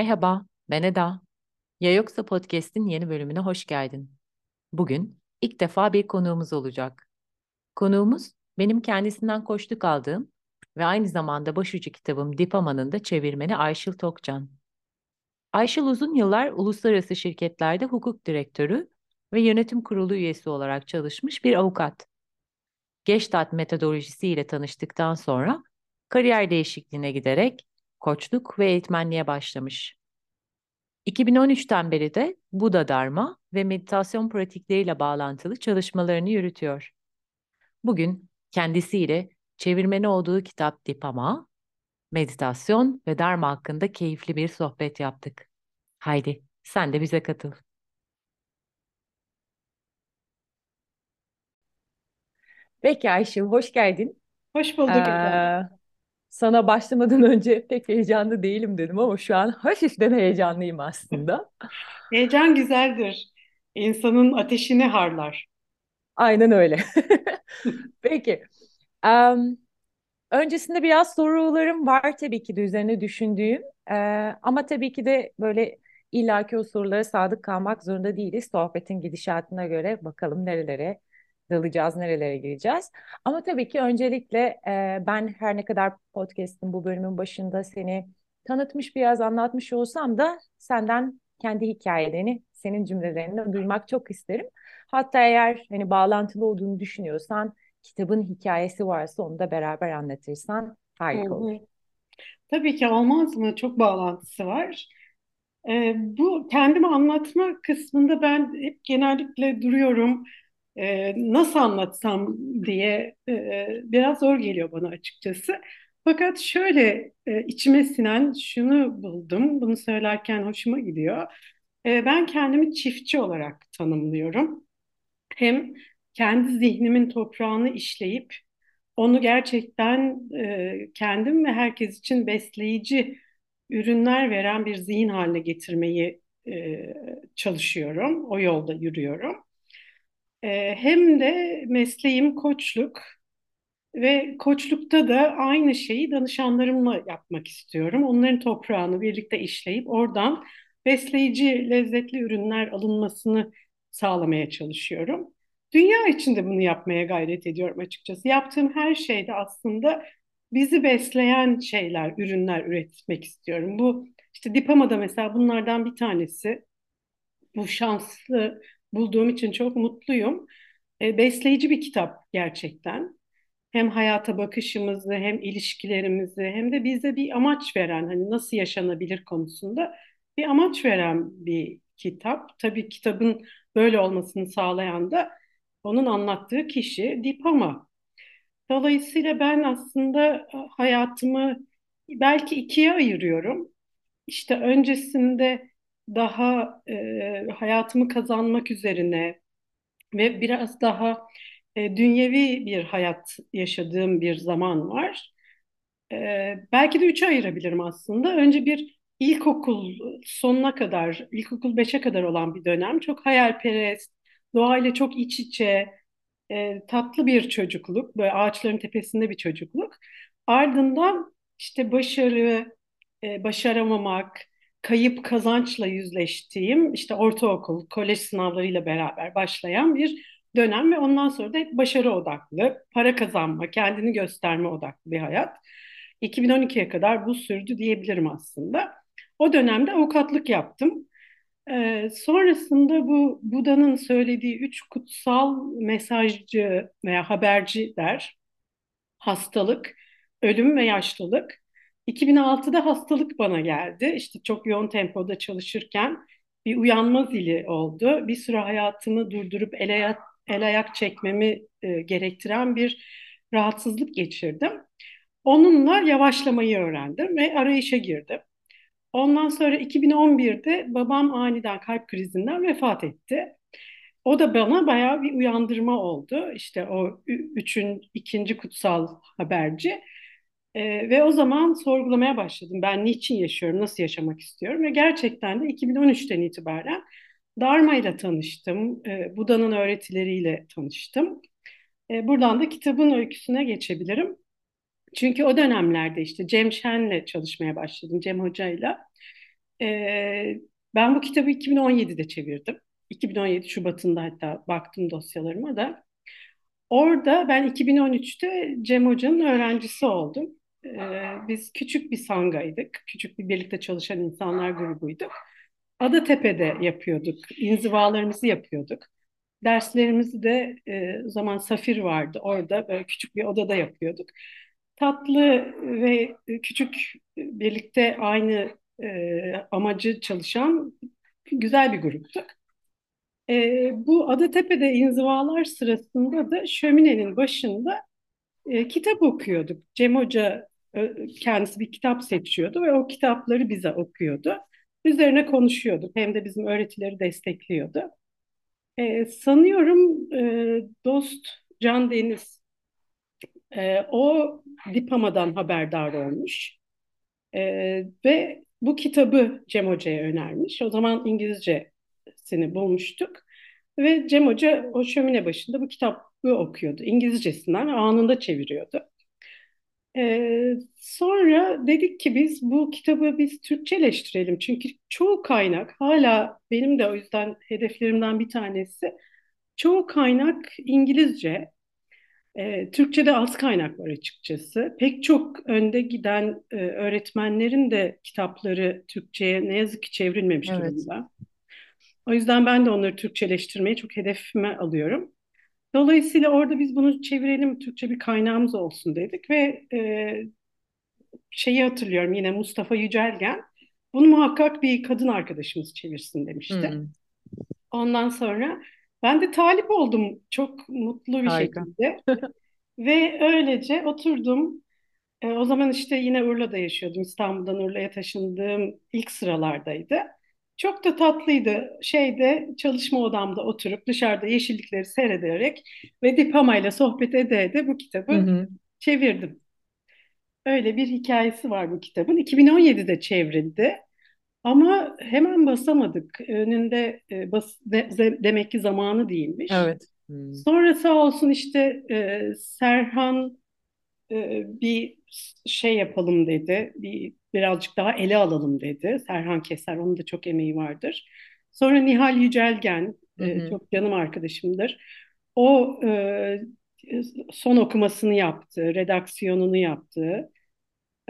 Merhaba, ben Eda. Ya Yoksa Podcast'in yeni bölümüne hoş geldin. Bugün ilk defa bir konuğumuz olacak. Konuğumuz benim kendisinden koştuk aldığım ve aynı zamanda başucu kitabım Dipama'nın da çevirmeni Ayşıl Tokcan. Ayşıl uzun yıllar uluslararası şirketlerde hukuk direktörü ve yönetim kurulu üyesi olarak çalışmış bir avukat. Gestalt metodolojisiyle tanıştıktan sonra kariyer değişikliğine giderek koçluk ve eğitmenliğe başlamış. 2013'ten beri de Buda Dharma ve meditasyon pratikleriyle bağlantılı çalışmalarını yürütüyor. Bugün kendisiyle çevirmeni olduğu kitap Dipama, meditasyon ve Dharma hakkında keyifli bir sohbet yaptık. Haydi sen de bize katıl. Peki Ayşe, hoş geldin. Hoş bulduk. Ee, sana başlamadan önce pek heyecanlı değilim dedim ama şu an hafiften heyecanlıyım aslında. Heyecan güzeldir. İnsanın ateşini harlar. Aynen öyle. Peki. em, öncesinde biraz sorularım var tabii ki de üzerine düşündüğüm. Ee, ama tabii ki de böyle illaki o sorulara sadık kalmak zorunda değiliz. Sohbetin gidişatına göre bakalım nerelere dalacağız, nerelere gireceğiz. Ama tabii ki öncelikle e, ben her ne kadar podcast'in bu bölümün başında seni tanıtmış biraz anlatmış olsam da senden kendi hikayelerini, senin cümlelerini duymak çok isterim. Hatta eğer hani bağlantılı olduğunu düşünüyorsan kitabın hikayesi varsa onu da beraber anlatırsan harika olur. Tabii ki olmaz mı? Çok bağlantısı var. Ee, bu kendimi anlatma kısmında ben hep genellikle duruyorum. Ee, nasıl anlatsam diye e, biraz zor geliyor bana açıkçası. Fakat şöyle e, içime sinen şunu buldum. Bunu söylerken hoşuma gidiyor. Ee, ben kendimi çiftçi olarak tanımlıyorum. Hem kendi zihnimin toprağını işleyip onu gerçekten e, kendim ve herkes için besleyici ürünler veren bir zihin haline getirmeyi e, çalışıyorum. O yolda yürüyorum. Hem de mesleğim koçluk ve koçlukta da aynı şeyi danışanlarımla yapmak istiyorum. Onların toprağını birlikte işleyip oradan besleyici, lezzetli ürünler alınmasını sağlamaya çalışıyorum. Dünya için de bunu yapmaya gayret ediyorum açıkçası. Yaptığım her şeyde aslında bizi besleyen şeyler, ürünler üretmek istiyorum. Bu işte Dipama'da mesela bunlardan bir tanesi. Bu şanslı bulduğum için çok mutluyum. E, besleyici bir kitap gerçekten hem hayata bakışımızı hem ilişkilerimizi hem de bize bir amaç veren hani nasıl yaşanabilir konusunda bir amaç veren bir kitap. Tabii kitabın böyle olmasını sağlayan da onun anlattığı kişi Dipama. Dolayısıyla ben aslında hayatımı belki ikiye ayırıyorum. İşte öncesinde daha e, hayatımı kazanmak üzerine ve biraz daha e, dünyevi bir hayat yaşadığım bir zaman var. E, belki de üçe ayırabilirim aslında. Önce bir ilkokul sonuna kadar, ilkokul beşe kadar olan bir dönem. Çok hayalperest, doğayla çok iç içe, e, tatlı bir çocukluk, böyle ağaçların tepesinde bir çocukluk. Ardından işte başarı, e, başaramamak, kayıp kazançla yüzleştiğim işte ortaokul, kolej sınavlarıyla beraber başlayan bir dönem ve ondan sonra da hep başarı odaklı, para kazanma, kendini gösterme odaklı bir hayat. 2012'ye kadar bu sürdü diyebilirim aslında. O dönemde avukatlık yaptım. Ee, sonrasında bu Buda'nın söylediği üç kutsal mesajcı veya haberci der. Hastalık, ölüm ve yaşlılık. 2006'da hastalık bana geldi. İşte çok yoğun tempoda çalışırken bir uyanma zili oldu. Bir süre hayatımı durdurup el ayak, el ayak çekmemi e, gerektiren bir rahatsızlık geçirdim. Onunla yavaşlamayı öğrendim ve arayışa girdim. Ondan sonra 2011'de babam aniden kalp krizinden vefat etti. O da bana bayağı bir uyandırma oldu. İşte o üçün ikinci kutsal haberci. Ee, ve o zaman sorgulamaya başladım. Ben niçin yaşıyorum, nasıl yaşamak istiyorum? Ve gerçekten de 2013'ten itibaren Dharma ile tanıştım. Ee, Buda'nın öğretileriyle tanıştım. Ee, buradan da kitabın öyküsüne geçebilirim. Çünkü o dönemlerde işte Cem Şen'le çalışmaya başladım, Cem Hoca'yla. e, ben bu kitabı 2017'de çevirdim. 2017 Şubat'ında hatta baktım dosyalarıma da. Orada ben 2013'te Cem Hoca'nın öğrencisi oldum. Ee, biz küçük bir sangaydık. Küçük bir birlikte çalışan insanlar grubuyduk. Adatepe'de yapıyorduk. İnzivalarımızı yapıyorduk. Derslerimizi de e, o zaman Safir vardı. Orada böyle küçük bir odada yapıyorduk. Tatlı ve küçük birlikte aynı e, amacı çalışan güzel bir gruptuk. E, bu Adatepe'de inzivalar sırasında da şöminenin başında e, kitap okuyorduk. Cem Hoca e, kendisi bir kitap seçiyordu ve o kitapları bize okuyordu. Üzerine konuşuyorduk. Hem de bizim öğretileri destekliyordu. E, sanıyorum e, dost Can Deniz e, o Dipama'dan haberdar olmuş. E, ve bu kitabı Cem Hoca'ya önermiş. O zaman İngilizcesini bulmuştuk. Ve Cem Hoca o şömine başında bu kitabı okuyordu. İngilizcesinden anında çeviriyordu. Ee, sonra dedik ki biz bu kitabı biz Türkçeleştirelim. Çünkü çoğu kaynak hala benim de o yüzden hedeflerimden bir tanesi. Çoğu kaynak İngilizce. Ee, Türkçe'de az kaynak var açıkçası. Pek çok önde giden e, öğretmenlerin de kitapları Türkçe'ye ne yazık ki çevrilmemiş Evet. durumda. O yüzden ben de onları Türkçeleştirmeyi çok hedefime alıyorum. Dolayısıyla orada biz bunu çevirelim, Türkçe bir kaynağımız olsun dedik ve e, şeyi hatırlıyorum yine Mustafa Yücelgen, bunu muhakkak bir kadın arkadaşımız çevirsin demişti. Hmm, Ondan sonra ben de talip oldum çok mutlu bir harika. şekilde ve öylece oturdum. E, o zaman işte yine Urla'da yaşıyordum. İstanbul'dan Urla'ya taşındığım ilk sıralardaydı. Çok da tatlıydı. Şeyde çalışma odamda oturup dışarıda yeşillikleri seyrederek ve Dipama ile sohbet ede ede bu Hı kitabı hı. çevirdim. Öyle bir hikayesi var bu kitabın. 2017'de çevrildi. Ama hemen basamadık. Önünde e, bas, de- de- demek ki zamanı değilmiş. Evet. Hmm. Sonra sağ olsun işte e, Serhan e, bir şey yapalım dedi. Bir birazcık daha ele alalım dedi. Serhan Keser, onun da çok emeği vardır. Sonra Nihal Yücelgen, Hı e, hı. çok canım arkadaşımdır. O e, son okumasını yaptı, redaksiyonunu yaptı.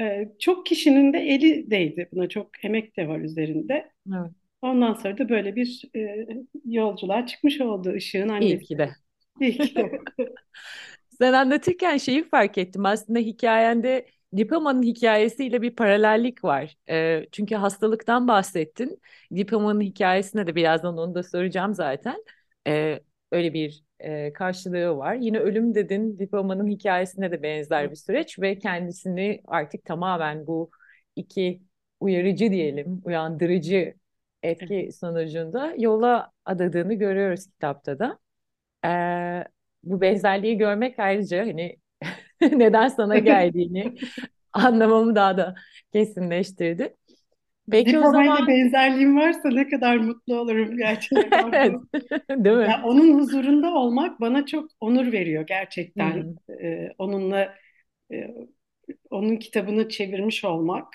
E, çok kişinin de eli değdi buna, çok emek de var üzerinde. Evet. Ondan sonra da böyle bir e, yolculuğa çıkmış oldu Işık'ın İyi annesi. ki de. İyi ki de. Sen anlatırken şeyi fark ettim. Aslında hikayende Dipama'nın hikayesiyle bir paralellik var. Ee, çünkü hastalıktan bahsettin. Dipama'nın hikayesine de birazdan onu da soracağım zaten. Ee, öyle bir e, karşılığı var. Yine ölüm dedin. Dipama'nın hikayesine de benzer bir süreç ve kendisini artık tamamen bu iki uyarıcı diyelim, uyandırıcı etki sonucunda yola adadığını görüyoruz kitapta da. Ee, bu benzerliği görmek ayrıca hani neden sana geldiğini anlamamı daha da kesinleştirdi. Peki o Diplomayla zaman benzerliğim varsa ne kadar mutlu olurum gerçekten. evet, değil mi? Ya onun huzurunda olmak bana çok onur veriyor gerçekten. Hmm, Ee, onunla e, onun kitabını çevirmiş olmak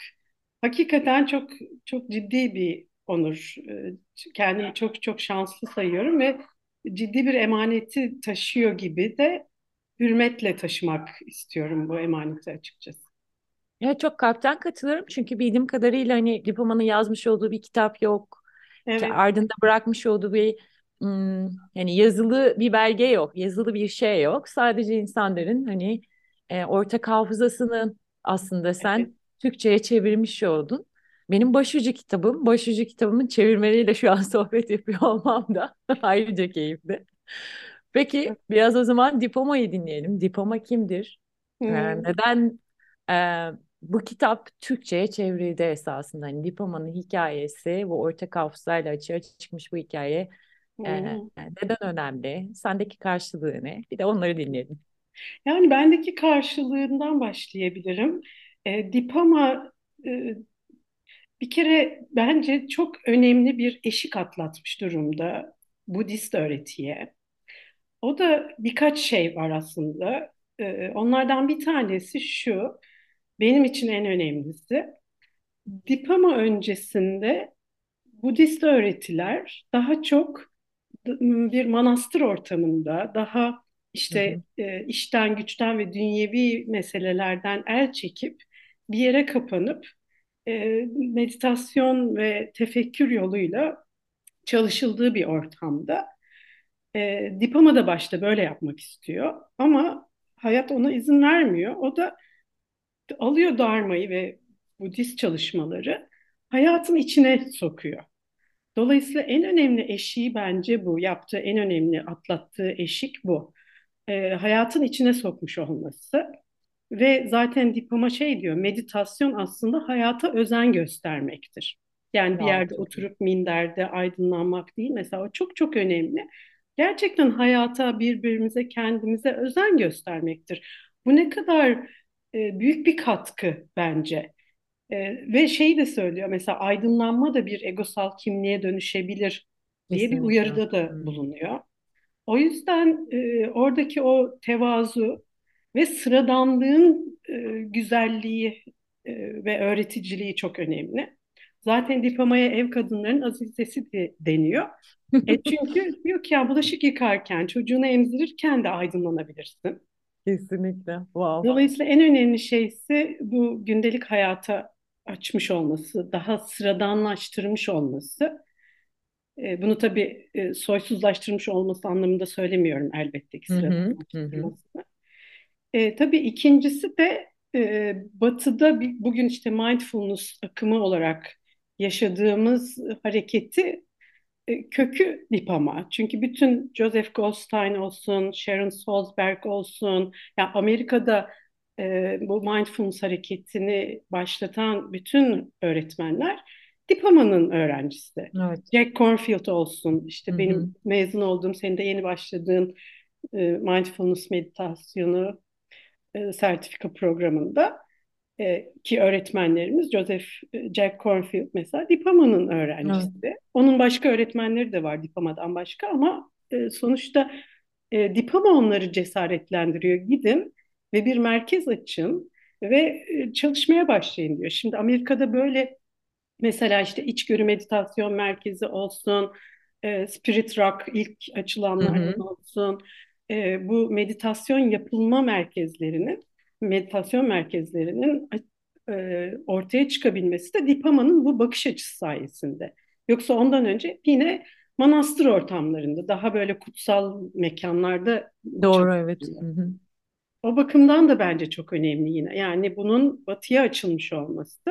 hakikaten çok çok ciddi bir onur. Ee, kendimi çok çok şanslı sayıyorum ve ciddi bir emaneti taşıyor gibi de hürmetle taşımak istiyorum bu emaneti açıkçası. Ya çok kalpten katılıyorum çünkü bildiğim kadarıyla hani Diplomanın yazmış olduğu bir kitap yok. Evet, Ardında bırakmış olduğu bir yani yazılı bir belge yok, yazılı bir şey yok. Sadece insanların hani e, ortak hafızasını aslında evet, sen Türkçe'ye çevirmiş oldun. Benim başucu kitabım, başucu kitabımın çevirmeniyle şu an sohbet yapıyor olmam da ayrıca keyifli. Peki biraz o zaman Dipoma'yı dinleyelim. Dipoma kimdir? Ee, Hmm, neden e, bu kitap Türkçe'ye çevrildi esasında? Hani Dipoma'nın hikayesi, bu ortak hafızayla açığa çıkmış bu hikaye e, hmm. neden önemli? Sendeki karşılığı ne? Bir de onları dinleyelim. Yani bendeki karşılığından başlayabilirim. E, Dipama e, bir kere bence çok önemli bir eşik atlatmış durumda Budist öğretiye. O da birkaç şey var aslında. E, onlardan bir tanesi şu, benim için en önemlisi. Diploma öncesinde Budist öğretiler daha çok bir manastır ortamında, daha Hı işte hı. e, işten, güçten ve dünyevi meselelerden el çekip bir yere kapanıp e, meditasyon ve tefekkür yoluyla çalışıldığı bir ortamda. E, Diploma da başta böyle yapmak istiyor ama hayat ona izin vermiyor. O da alıyor Dharma'yı ve Budist çalışmaları hayatın içine sokuyor. Dolayısıyla en önemli eşiği bence bu. Yaptığı en önemli atlattığı eşik bu. Ee, hayatın içine sokmuş olması. Ve zaten diploma şey diyor, meditasyon aslında hayata özen göstermektir. Yani bir yerde oturup minderde aydınlanmak değil. Mesela o çok çok önemli. Gerçekten hayata, birbirimize, kendimize özen göstermektir. Bu ne kadar e, büyük bir katkı bence. E, ve şeyi de söylüyor mesela aydınlanma da bir egosal kimliğe dönüşebilir diye bir Kesinlikle. uyarıda da bulunuyor. O yüzden e, oradaki o tevazu ve sıradanlığın e, güzelliği e, ve öğreticiliği çok önemli. Zaten diplomaya ev kadınların azizesi de deniyor. E çünkü diyor ki ya bulaşık yıkarken, çocuğunu emzirirken de aydınlanabilirsin. Kesinlikle. Wow. Dolayısıyla en önemli şey ise bu gündelik hayata açmış olması, daha sıradanlaştırmış olması. E, bunu tabii e, soysuzlaştırmış olması anlamında söylemiyorum elbette ki sıradanlaştırmasını. E, tabii ikincisi de e, Batı'da bir, bugün işte mindfulness akımı olarak yaşadığımız hareketi e, kökü Dipama. Çünkü bütün Joseph Goldstein olsun, Sharon Salzberg olsun, ya Amerika'da e, bu mindfulness hareketini başlatan bütün öğretmenler Dipama'nın öğrencisi. Evet. Jack Cornfield olsun, işte hı. benim mezun olduğum, senin de yeni başladığın e, mindfulness meditasyonu e, sertifika programında e, ki öğretmenlerimiz Joseph e, Jack Cornfield mesela Dipama'nın Evet. öğrencisi. Onun başka öğretmenleri de var Dipama'dan başka ama e, sonuçta e, Dipama onları cesaretlendiriyor. Gidin ve bir merkez açın ve e, çalışmaya başlayın diyor. Şimdi Amerika'da böyle mesela işte içgörü meditasyon merkezi olsun, e, Spirit Rock ilk Hı hı. açılanlardan olsun. E, bu meditasyon yapılma merkezlerinin meditasyon merkezlerinin e, ortaya çıkabilmesi de Dipama'nın bu bakış açısı sayesinde. Yoksa ondan önce yine manastır ortamlarında, daha böyle kutsal mekanlarda Doğru evet. çalışıyor. Hı hı. O bakımdan da bence çok önemli yine. Yani bunun batıya açılmış olması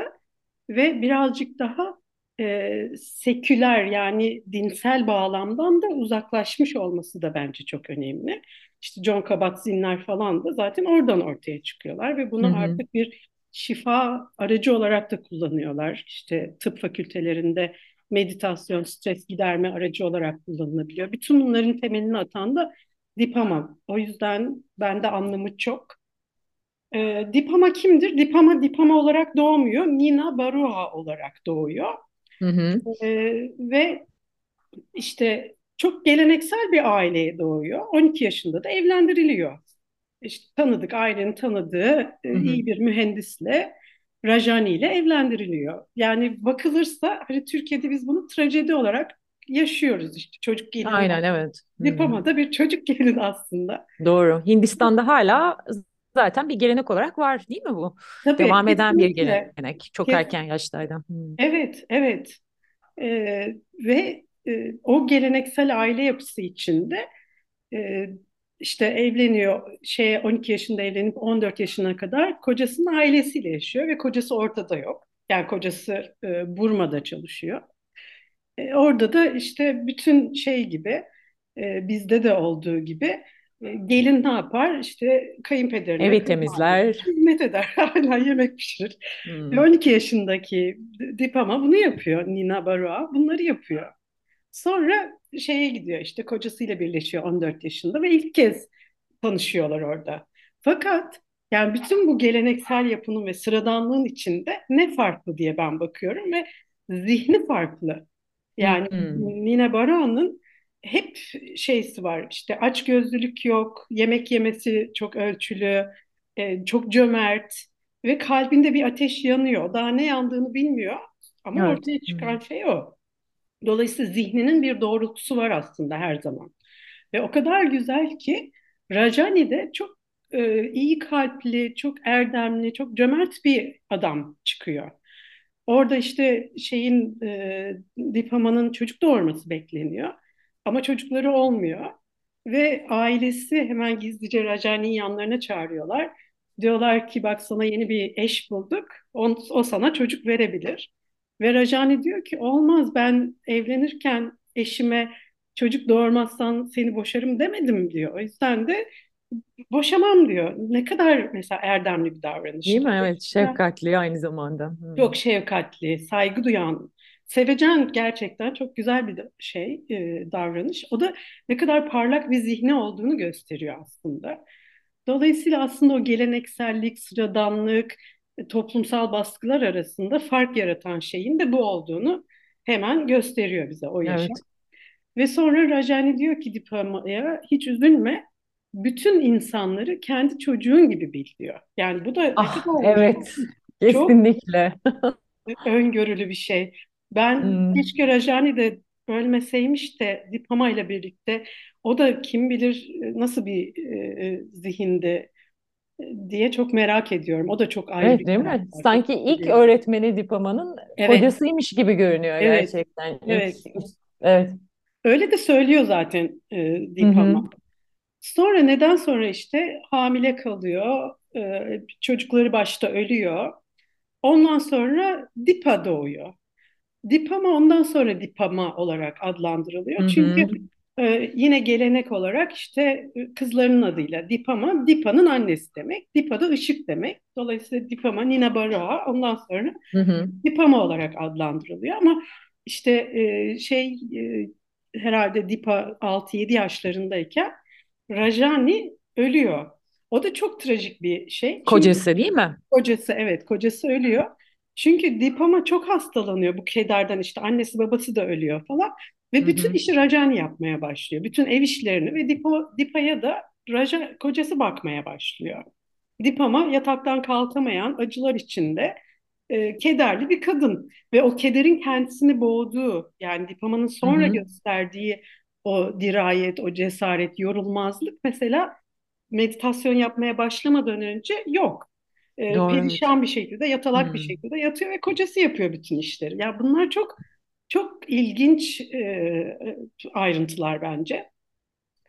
ve birazcık daha e, seküler yani dinsel bağlamdan da uzaklaşmış olması da bence çok önemli. İşte John Kabat-Zinnler falan da zaten oradan ortaya çıkıyorlar ve bunu hı. artık bir şifa aracı olarak da kullanıyorlar. İşte tıp fakültelerinde meditasyon, stres giderme aracı olarak kullanılabiliyor. Bütün bunların temelini atan da Dipama. O yüzden bende anlamı çok. E, Dipama kimdir? Dipama Dipama olarak doğmuyor. Nina Baruha olarak doğuyor. Hı hı. E, ve işte çok geleneksel bir aileye doğuyor. 12 yaşında da evlendiriliyor. İşte tanıdık, ailenin tanıdığı e, Hı hı. iyi bir mühendisle Rajani ile evlendiriliyor. Yani bakılırsa hani Türkiye'de biz bunu trajedi olarak yaşıyoruz işte çocuk gelin. Aynen evet. Hı hı. Dipama da bir çocuk gelin aslında. Doğru. Hindistan'da hala zaten bir gelenek olarak var değil mi bu? Tabii Devam eden bir gelenek. Çok Kes, erken yaşlarda. Hı. evet, evet. Ee, ve e, o geleneksel aile yapısı içinde e, işte evleniyor şey 12 yaşında evlenip 14 yaşına kadar kocasının ailesiyle yaşıyor ve kocası ortada yok. Yani kocası e, Burma'da çalışıyor. E, orada da işte bütün şey gibi e, bizde de olduğu gibi gelin ne yapar? İşte kayınpederine, Evi temizler. hizmet eder. Hala yemek pişirir. Hı. 12 yaşındaki Dipama bunu yapıyor. Nina Barua bunları yapıyor. Sonra şeye gidiyor işte kocasıyla birleşiyor 14 yaşında ve ilk kez tanışıyorlar orada. Fakat yani bütün bu geleneksel yapının ve sıradanlığın içinde ne farklı diye ben bakıyorum ve zihni farklı. Yani Hı. Nina Baro'nun hep şeysi var işte açgözlülük yok, yemek yemesi çok ölçülü, e, çok cömert, ve kalbinde bir ateş yanıyor. Daha ne yandığını bilmiyor ama Evet. ortaya çıkan şey o. Dolayısıyla zihninin bir doğrultusu var aslında her zaman. Ve o kadar güzel ki Rajani de çok e, iyi kalpli, çok erdemli, çok cömert bir adam çıkıyor. Orada işte şeyin e, Dipama'nın çocuk doğurması bekleniyor. Ama çocukları olmuyor. Ve ailesi hemen gizlice Rajani'nin yanlarına çağırıyorlar. Diyorlar ki bak sana yeni bir eş bulduk. O, o sana çocuk verebilir. Ve Rajani diyor ki olmaz ben evlenirken eşime çocuk doğurmazsan seni boşarım demedim diyor. O yüzden de boşamam diyor. Ne kadar mesela erdemli bir davranış. Değil mi? Evet. Şefkatli aynı zamanda. Hı. çok şefkatli, saygı duyan, sevecen gerçekten çok güzel bir şey, e, davranış. O da ne kadar parlak bir zihni olduğunu gösteriyor aslında. Dolayısıyla aslında o geleneksellik, sıradanlık, e, toplumsal baskılar arasında fark yaratan şeyin de bu olduğunu hemen gösteriyor bize o yaşam. Evet. Ve sonra Rajani diyor ki Dipama'ya hiç üzülme, bütün insanları kendi çocuğun gibi bil diyor. Yani bu da Ah, evet. çok Kesinlikle. öngörülü bir şey. Ben Hmm. keşke Rajani de ölmeseymiş de Dipama ile birlikte o da kim bilir nasıl bir e, zihinde diye çok merak ediyorum. O da çok ayrı Evet bir değil mi? Sanki ilk seviyorum. öğretmeni Dipama'nın Evet, kocasıymış gibi görünüyor evet, gerçekten. Evet. evet. Öyle de söylüyor zaten e. Dipama. Sonra neden sonra işte hamile kalıyor, e, çocukları başta ölüyor. Ondan sonra Dipa doğuyor. Dipama ondan sonra Dipama olarak adlandırılıyor. Hı Çünkü e, yine gelenek olarak işte e, kızlarının adıyla Dipama, Dipa'nın annesi demek. Dipa da ışık demek. Dolayısıyla Dipama, Nina Baroa ondan sonra Hı hı. Dipama olarak adlandırılıyor. Ama işte e, şey e, herhalde Dipa 6-7 yaşlarındayken Rajani ölüyor. O da çok trajik bir şey. Çünkü Kocası değil mi? Kocası evet kocası ölüyor. Çünkü Dipama çok hastalanıyor bu kederden işte annesi babası da ölüyor falan. Ve Hı bütün hı. işi Rajani yapmaya başlıyor. Bütün ev işlerini ve Dipa, Dipa'ya da Raja, kocası bakmaya başlıyor. Dipama yataktan kalkamayan acılar içinde e, kederli bir kadın. Ve o kederin kendisini boğduğu yani Dipama'nın Hı sonra hı. gösterdiği o dirayet, o cesaret, yorulmazlık mesela meditasyon yapmaya başlamadan önce yok. E, Doğru perişan bir şekilde, yatalak bir Hı. şekilde yatıyor ve kocası yapıyor bütün işleri. Ya bunlar çok çok ilginç e, ayrıntılar bence.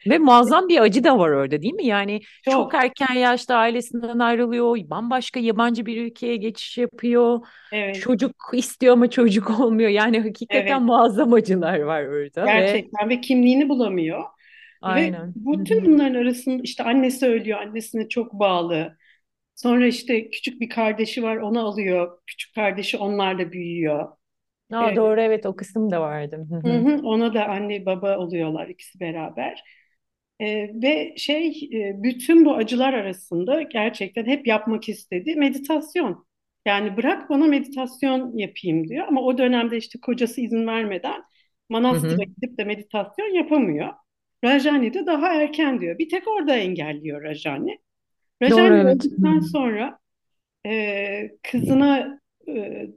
Ve muazzam bir acı da var orada değil mi? Yani çok Çok, erken yaşta ailesinden ayrılıyor, bambaşka yabancı bir ülkeye geçiş yapıyor. evet, Çocuk istiyor ama çocuk olmuyor. Yani hakikaten evet. muazzam acılar var orada ve Gerçekten ve kimliğini bulamıyor. Ve aynen. Hı bütün bunların arasında işte annesi ölüyor, annesine çok bağlı. Sonra işte küçük bir kardeşi var, onu alıyor. Küçük kardeşi onlarla büyüyor. Aa, E, doğru evet o kısım da vardı. Hı hı ona da anne baba oluyorlar ikisi beraber. E, ve şey e, bütün bu acılar arasında gerçekten hep yapmak istediği meditasyon. Yani bırak bana meditasyon yapayım diyor ama o dönemde işte kocası izin vermeden Hı hı. manastıra gidip de meditasyon yapamıyor. Rajani de daha erken diyor. Bir tek orada engelliyor Rajani. Doğru Rajani evet. Öldükten sonra e, kızına e,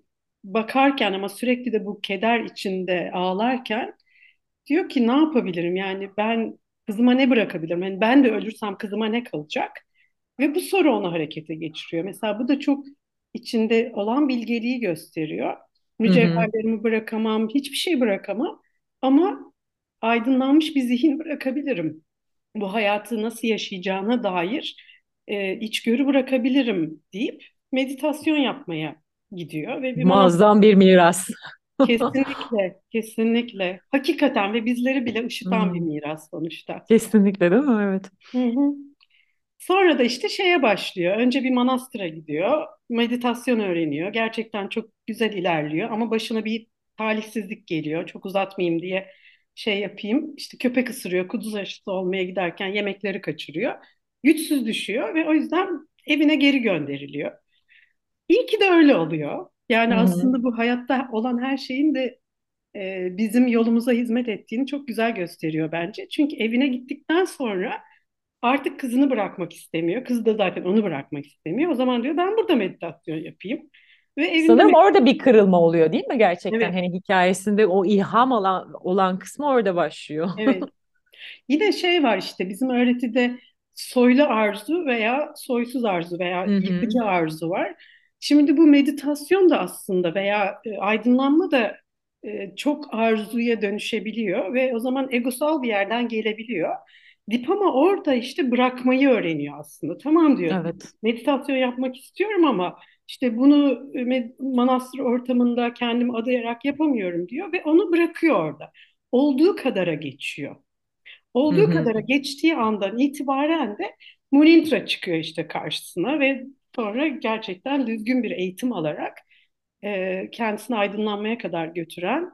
bakarken ama sürekli de bu keder içinde ağlarken diyor ki ne yapabilirim? Yani ben kızıma ne bırakabilirim? Yani ben de ölürsem kızıma ne kalacak? Ve bu soru onu harekete geçiriyor. Mesela bu da çok içinde olan bilgeliği gösteriyor. Mücevherlerimi bırakamam, hiçbir şey bırakamam ama aydınlanmış bir zihin bırakabilirim. Bu hayatı nasıl yaşayacağına dair e, içgörü bırakabilirim deyip meditasyon yapmaya gidiyor ve bir Muazzam bir miras. Kesinlikle, kesinlikle. Hakikaten ve bizleri bile ışıtan bir Hmm. miras sonuçta. Kesinlikle değil mi? Evet. Hı hı. Sonra da işte şeye başlıyor. Önce bir manastıra gidiyor. Meditasyon öğreniyor. Gerçekten çok güzel ilerliyor. Ama başına bir talihsizlik geliyor. Çok uzatmayayım diye şey yapayım. İşte köpek ısırıyor. Kuduz aşısı olmaya giderken yemekleri kaçırıyor. Güçsüz düşüyor ve o yüzden evine geri gönderiliyor. İyi ki de öyle oluyor. Yani hı. aslında bu hayatta olan her şeyin de e, bizim yolumuza hizmet ettiğini çok güzel gösteriyor bence. Çünkü evine gittikten sonra Artık kızını bırakmak istemiyor. Kız da zaten onu bırakmak istemiyor. O zaman diyor ben burada meditasyon yapayım. Ve evinde Sanırım med- orada bir kırılma oluyor değil mi gerçekten? evet, Hani hikayesinde o ilham olan, olan kısmı orada başlıyor. evet. Yine şey var işte bizim öğretide soylu arzu veya soysuz arzu veya yıkıcı arzu var. Şimdi bu meditasyon da aslında veya e, aydınlanma da e, çok arzuya dönüşebiliyor ve o zaman egosal bir yerden gelebiliyor. Dipama orada işte bırakmayı öğreniyor aslında. Tamam diyor. Evet. Meditasyon yapmak istiyorum ama işte bunu e, manastır ortamında kendimi adayarak yapamıyorum diyor ve onu bırakıyor orada. Olduğu kadara geçiyor. Olduğu hı. kadara geçtiği andan itibaren de Munintra çıkıyor işte karşısına ve sonra gerçekten düzgün bir eğitim alarak e, kendisini aydınlanmaya kadar götüren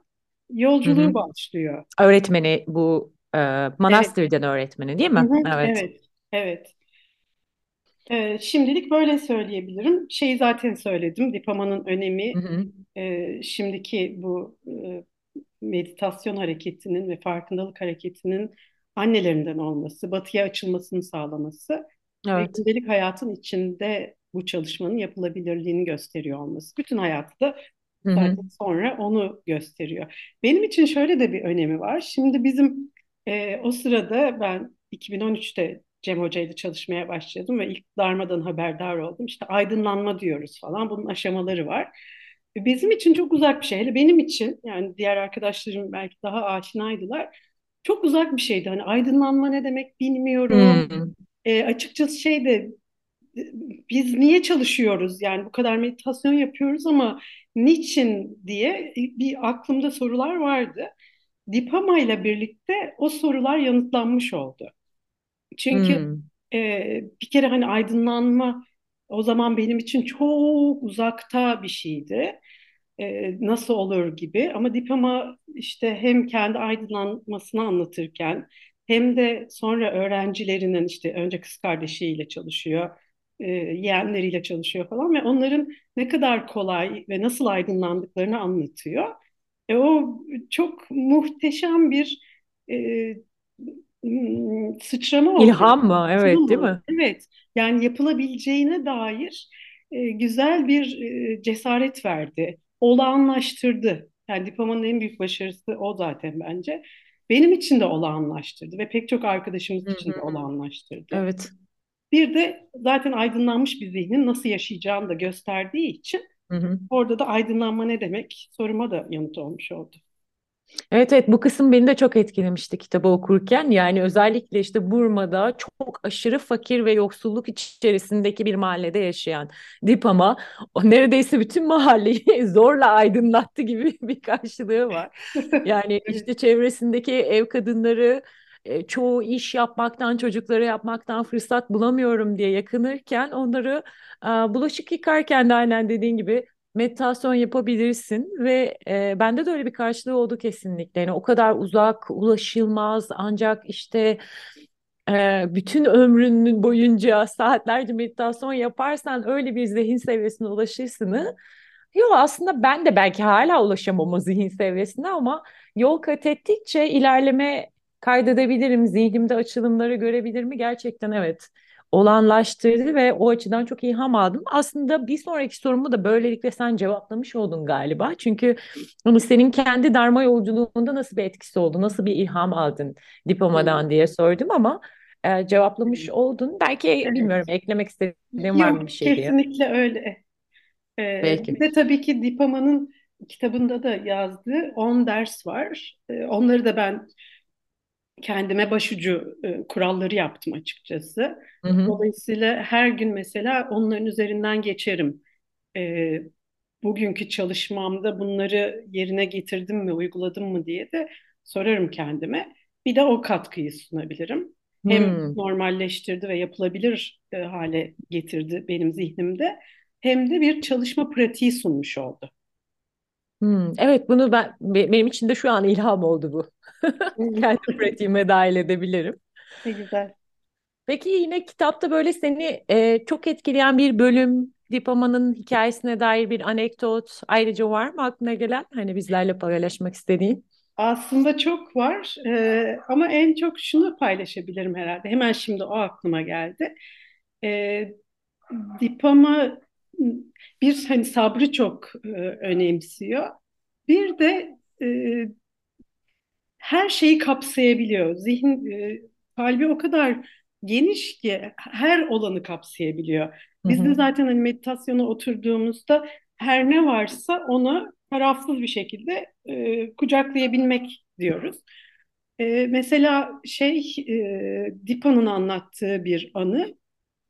yolculuğu başlıyor. Öğretmeni bu e, Evet, Manastır'dan öğretmeni değil mi? hı, Evet. evet, evet. E, şimdilik böyle söyleyebilirim. Şeyi zaten söyledim, Dipama'nın önemi Hı hı. e, şimdiki bu e, meditasyon hareketinin ve farkındalık hareketinin annelerinden olması, batıya açılmasını sağlaması ve Evet. gündelik hayatın içinde bu çalışmanın yapılabilirliğini gösteriyor olması. Bütün hayatı da zaten sonra onu gösteriyor. Benim için şöyle de bir önemi var. Şimdi bizim e, o sırada ben 2013'te Cem Hoca ile çalışmaya başladım ve ilk darmadan haberdar oldum. İşte aydınlanma diyoruz falan. Bunun aşamaları var. Bizim için çok uzak bir şey. Hele benim için yani diğer arkadaşlarım belki daha aşinaydılar. Çok uzak bir şeydi. Hani aydınlanma ne demek bilmiyorum. Hmm. E, açıkçası şey de biz niye çalışıyoruz? Yani bu kadar meditasyon yapıyoruz ama niçin diye bir aklımda sorular vardı. Dipama ile birlikte o sorular yanıtlanmış oldu. Çünkü Hmm. e, bir kere hani aydınlanma o zaman benim için çok uzakta bir şeydi. E, nasıl olur gibi ama Dipama işte hem kendi aydınlanmasını anlatırken hem de sonra öğrencilerinin işte önce kız kardeşiyle çalışıyor, e, yeğenleriyle çalışıyor falan ve onların ne kadar kolay ve nasıl aydınlandıklarını anlatıyor. E, o çok muhteşem bir e, sıçrama oldu. İlham mı? Evet, değil mi? Evet, yani yapılabileceğine dair e, güzel bir e, cesaret verdi. Olağanlaştırdı. Yani diplomanın en büyük başarısı o zaten bence. Benim için de olağanlaştırdı ve pek çok arkadaşımız için de olağanlaştırdı. Evet. Bir de zaten aydınlanmış bir zihnin nasıl yaşayacağını da gösterdiği için Hı hı. orada da aydınlanma ne demek soruma da yanıt olmuş oldu. Evet evet bu kısım beni de çok etkilemişti kitabı okurken. Yani özellikle işte Burma'da çok aşırı fakir ve yoksulluk içerisindeki bir mahallede yaşayan Dipama o neredeyse bütün mahalleyi zorla aydınlattı gibi bir karşılığı var. Yani işte çevresindeki ev kadınları e, çoğu iş yapmaktan, çocukları yapmaktan fırsat bulamıyorum diye yakınırken onları bulaşık yıkarken de aynen dediğin gibi meditasyon yapabilirsin ve e, bende de öyle bir karşılığı oldu kesinlikle. Yani o kadar uzak, ulaşılmaz ancak işte e, bütün ömrünün boyunca saatlerce meditasyon yaparsan öyle bir zihin seviyesine ulaşırsın. Yok aslında ben de belki hala ulaşamam o zihin seviyesine ama yol kat ettikçe ilerleme kaydedebilirim. Zihnimde açılımları görebilir mi? Gerçekten evet olanlaştırdı ve o açıdan çok ilham aldım. Aslında bir sonraki sorumu da böylelikle sen cevaplamış oldun galiba. Çünkü hani senin kendi darma yolculuğunda nasıl bir etkisi oldu? Nasıl bir ilham aldın diplomadan diye sordum ama e, cevaplamış oldun. Belki bilmiyorum Evet. eklemek istediğin var mı bir şey diye. kesinlikle öyle. Ee, Belki. bir de tabii ki Dipama'nın kitabında da yazdığı 10 ders var. Ee, onları da ben kendime başucu e, kuralları yaptım açıkçası. Hı hı. Dolayısıyla her gün mesela onların üzerinden geçerim. Ee, bugünkü çalışmamda bunları yerine getirdim mi, uyguladım mı diye de sorarım kendime. Bir de o katkıyı sunabilirim. Hem Hmm. normalleştirdi ve yapılabilir e, hale getirdi benim zihnimde. Hem de bir çalışma pratiği sunmuş oldu. Hmm. Evet bunu ben be- benim için de şu an ilham oldu bu. Kendi pratiğime dahil edebilirim. Ne güzel. Peki yine kitapta böyle seni e, çok etkileyen bir bölüm, diplomanın hikayesine dair bir anekdot ayrıca var mı aklına gelen? Hani bizlerle paylaşmak istediğin? Aslında çok var Ee, ama en çok şunu paylaşabilirim herhalde. Hemen şimdi o aklıma geldi. Ee, Dipama bir hani sabrı çok e, önemsiyor. Bir de e, her şeyi kapsayabiliyor. Zihin, e, kalbi o kadar geniş ki her olanı kapsayabiliyor. Biz de zaten hani meditasyona oturduğumuzda her ne varsa onu tarafsız bir şekilde e, kucaklayabilmek diyoruz. E, mesela şey e, Dipa'nın anlattığı bir anı.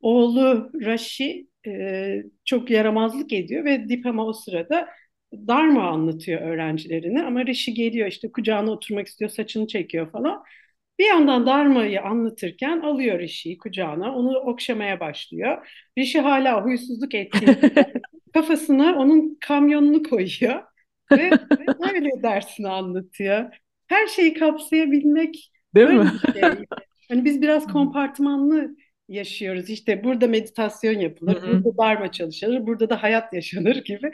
Oğlu Rashi e, çok yaramazlık ediyor ve Dipama o sırada Dharma anlatıyor öğrencilerine ama Rishi geliyor işte kucağına oturmak istiyor, saçını çekiyor falan. Bir yandan Dharma'yı anlatırken alıyor Rishi'yi kucağına, onu okşamaya başlıyor. Rishi hala huysuzluk ettiğinde kafasına onun kamyonunu koyuyor ve öyle dersini anlatıyor. Her şeyi kapsayabilmek Değil mi? şey. Hani biz biraz kompartımanlı yaşıyoruz. İşte burada meditasyon yapılır, hı. burada Dharma çalışılır, burada da hayat yaşanır gibi.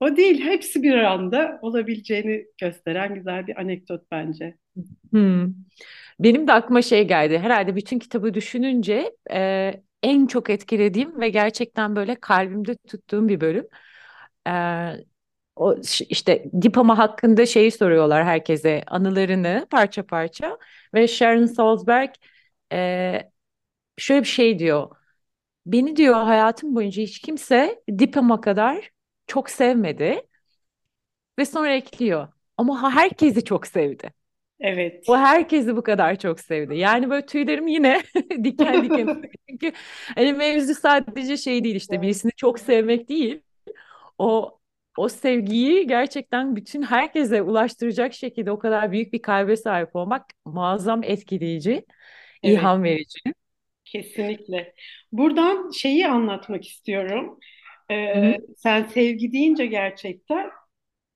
O değil, hepsi bir anda olabileceğini gösteren güzel bir anekdot bence. Hmm. Benim de aklıma şey geldi. Herhalde bütün kitabı düşününce e, en çok etkilediğim ve gerçekten böyle kalbimde tuttuğum bir bölüm. E, o işte Dipama hakkında şeyi soruyorlar herkese anılarını parça parça ve Sharon Salzberg e, şöyle bir şey diyor. Beni diyor hayatım boyunca hiç kimse Dipama kadar çok sevmedi ve sonra ekliyor. Ama herkesi çok sevdi. O Evet. herkesi bu kadar çok sevdi. Yani böyle tüylerim yine diken diken. Çünkü hani mevzu sadece şey değil işte birisini çok sevmek değil. O o sevgiyi gerçekten bütün herkese ulaştıracak şekilde o kadar büyük bir kalbe sahip olmak muazzam etkileyici, Evet, ilham verici. Kesinlikle. Buradan şeyi anlatmak istiyorum. Ee, hı, sen sevgi deyince gerçekten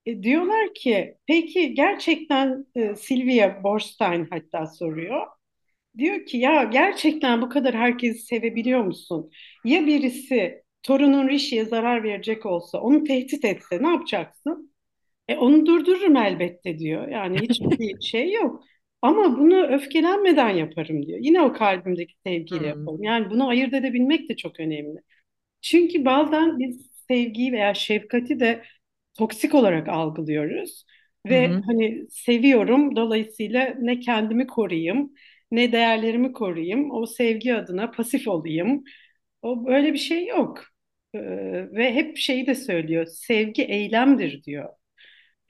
e, diyorlar ki peki gerçekten e, Sylvia Boorstein hatta soruyor. Diyor ki ya gerçekten bu kadar herkesi sevebiliyor musun? Ya birisi torunun Rishi'ye zarar verecek olsa, onu tehdit etse ne yapacaksın? E, onu durdururum elbette diyor. Yani hiçbir şey yok. Ama bunu öfkelenmeden yaparım diyor. Yine o kalbimdeki sevgiyle hı yaparım. Yani bunu ayırt edebilmek de çok önemli. Çünkü bazen biz sevgiyi veya şefkati de toksik olarak algılıyoruz. Ve hı hani seviyorum dolayısıyla ne kendimi koruyayım ne değerlerimi koruyayım. O sevgi adına pasif olayım. O böyle bir şey yok. Ee, ve hep şeyi de söylüyor. Sevgi eylemdir diyor.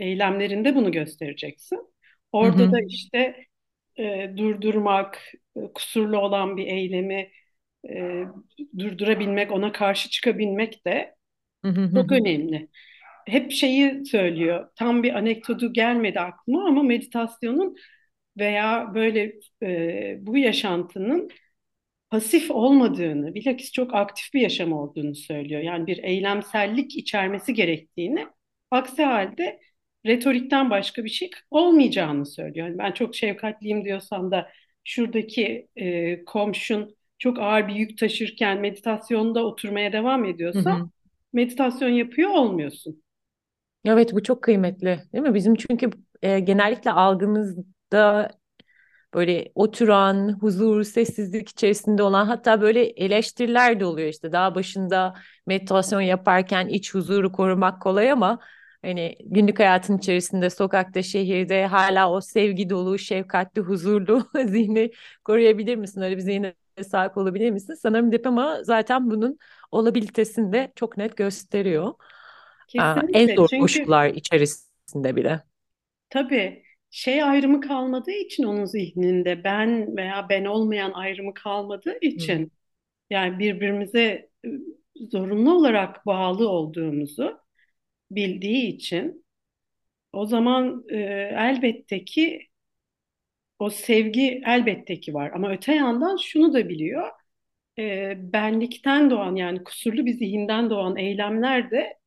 Eylemlerinde bunu göstereceksin. Orada hı da işte e, durdurmak, e, kusurlu olan bir eylemi e, durdurabilmek, ona karşı çıkabilmek de hı, hı çok önemli. Hep şeyi söylüyor, tam bir anekdotu gelmedi aklıma ama meditasyonun veya böyle e, bu yaşantının pasif olmadığını, bilakis çok aktif bir yaşam olduğunu söylüyor. Yani bir eylemsellik içermesi gerektiğini, aksi halde retorikten başka bir şey olmayacağını söylüyor. Yani ben çok şefkatliyim diyorsan da şuradaki e, komşun çok ağır bir yük taşırken meditasyonda oturmaya devam hı, ediyorsa hı. meditasyon yapıyor olmuyorsun. Evet bu çok kıymetli değil mi? Bizim çünkü e, genellikle algımızda böyle oturan, huzur, sessizlik içerisinde olan hatta böyle eleştiriler de oluyor işte. Daha başında meditasyon yaparken iç huzuru korumak kolay ama hani günlük hayatın içerisinde, sokakta, şehirde hala o sevgi dolu, şefkatli, huzurlu zihni koruyabilir misin? Öyle bir zihne sahip olabilir misin? Sanırım Depema zaten bunun olabilitesini de çok net gösteriyor. Aa, en Kesinlikle. zor Çünkü koşullar içerisinde bile. tabii şey ayrımı kalmadığı için onun zihninde ben veya ben olmayan ayrımı kalmadığı Hı için yani birbirimize zorunlu olarak bağlı olduğumuzu bildiği için o zaman e, elbette ki o sevgi elbette ki var. Ama öte yandan şunu da biliyor. E, benlikten doğan yani kusurlu bir zihinden doğan eylemler de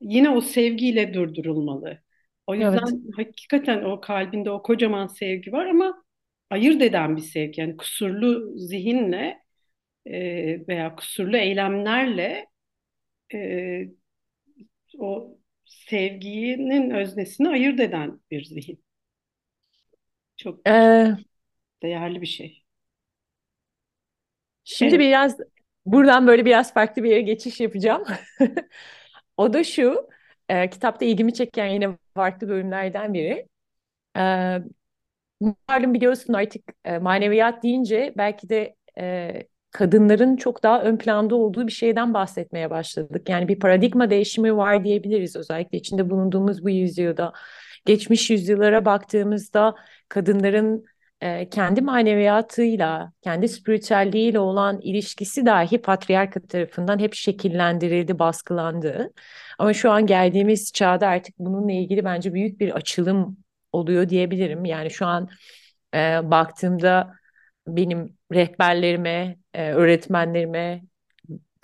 yine o sevgiyle durdurulmalı. O Evet. yüzden hakikaten o kalbinde o kocaman sevgi var ama ayırt eden bir sevgi. Yani kusurlu zihinle e, veya kusurlu eylemlerle e, o sevginin öznesini ayırt eden bir zihin. Çok Ee, değerli bir şey. şimdi Evet. biraz buradan böyle biraz farklı bir yere geçiş yapacağım. O da şu, e, kitapta ilgimi çeken yine farklı bölümlerden biri. E, malum biliyorsun artık e, maneviyat deyince belki de e, kadınların çok daha ön planda olduğu bir şeyden bahsetmeye başladık. Yani bir paradigma değişimi var diyebiliriz özellikle içinde bulunduğumuz bu yüzyılda. Geçmiş yüzyıllara baktığımızda kadınların e, kendi maneviyatıyla, kendi spiritüelliğiyle olan ilişkisi dahi patriarka tarafından hep şekillendirildi, baskılandı. Ama şu an geldiğimiz çağda artık bununla ilgili bence büyük bir açılım oluyor diyebilirim. Yani şu an e, baktığımda benim rehberlerime, e, öğretmenlerime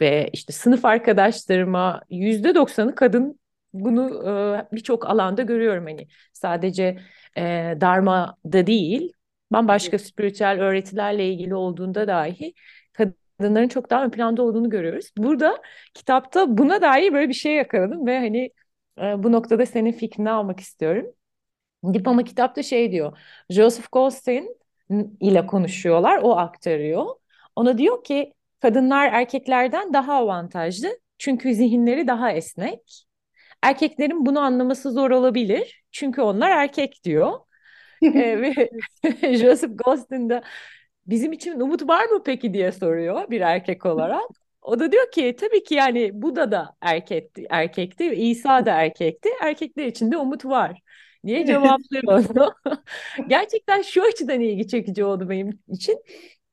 ve işte sınıf arkadaşlarıma yüzde doksanı kadın. Bunu e, birçok alanda görüyorum hani sadece e, Dharma'da değil, bambaşka spiritüel öğretilerle ilgili olduğunda dahi kadınların çok daha ön planda olduğunu görüyoruz. Burada kitapta buna dair böyle bir şey yakaladım ve hani e, bu noktada senin fikrini almak istiyorum. Diploma kitapta şey diyor. Joseph Goldstein ile konuşuyorlar. O aktarıyor. Ona diyor ki kadınlar erkeklerden daha avantajlı. Çünkü zihinleri daha esnek. Erkeklerin bunu anlaması zor olabilir. Çünkü onlar erkek diyor. Ee, ve Joseph Goldstein de bizim için umut var mı peki diye soruyor bir erkek olarak. O da diyor ki tabii ki yani Buda da erkekti, erkekti, İsa da erkekti. Erkekler için de umut var diye cevaplıyor onu. Gerçekten şu açıdan ilgi çekici oldu benim için.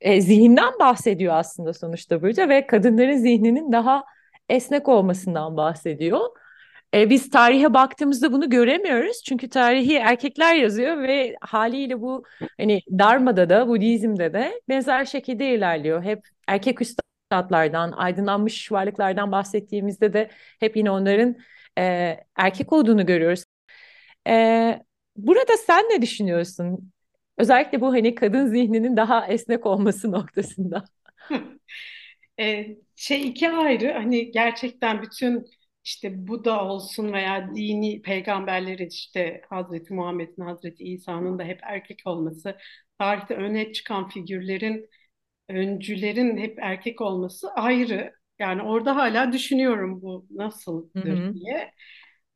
E, zihinden bahsediyor aslında sonuçta burada ve kadınların zihninin daha esnek olmasından bahsediyor. E, biz tarihe baktığımızda bunu göremiyoruz. Çünkü tarihi erkekler yazıyor ve haliyle bu hani Dharma'da da Budizm'de de benzer şekilde ilerliyor. Hep erkek üstadlardan, aydınlanmış varlıklardan bahsettiğimizde de hep yine onların e, erkek olduğunu görüyoruz. E, burada sen ne düşünüyorsun? Özellikle bu hani kadın zihninin daha esnek olması noktasında. E, şey iki ayrı hani gerçekten bütün işte Buda olsun veya dini peygamberlerin işte Hazreti Muhammed'in Hazreti İsa'nın da hep erkek olması tarihte öne çıkan figürlerin öncülerin hep erkek olması ayrı. Yani orada hala düşünüyorum bu nasıldır hı. diye.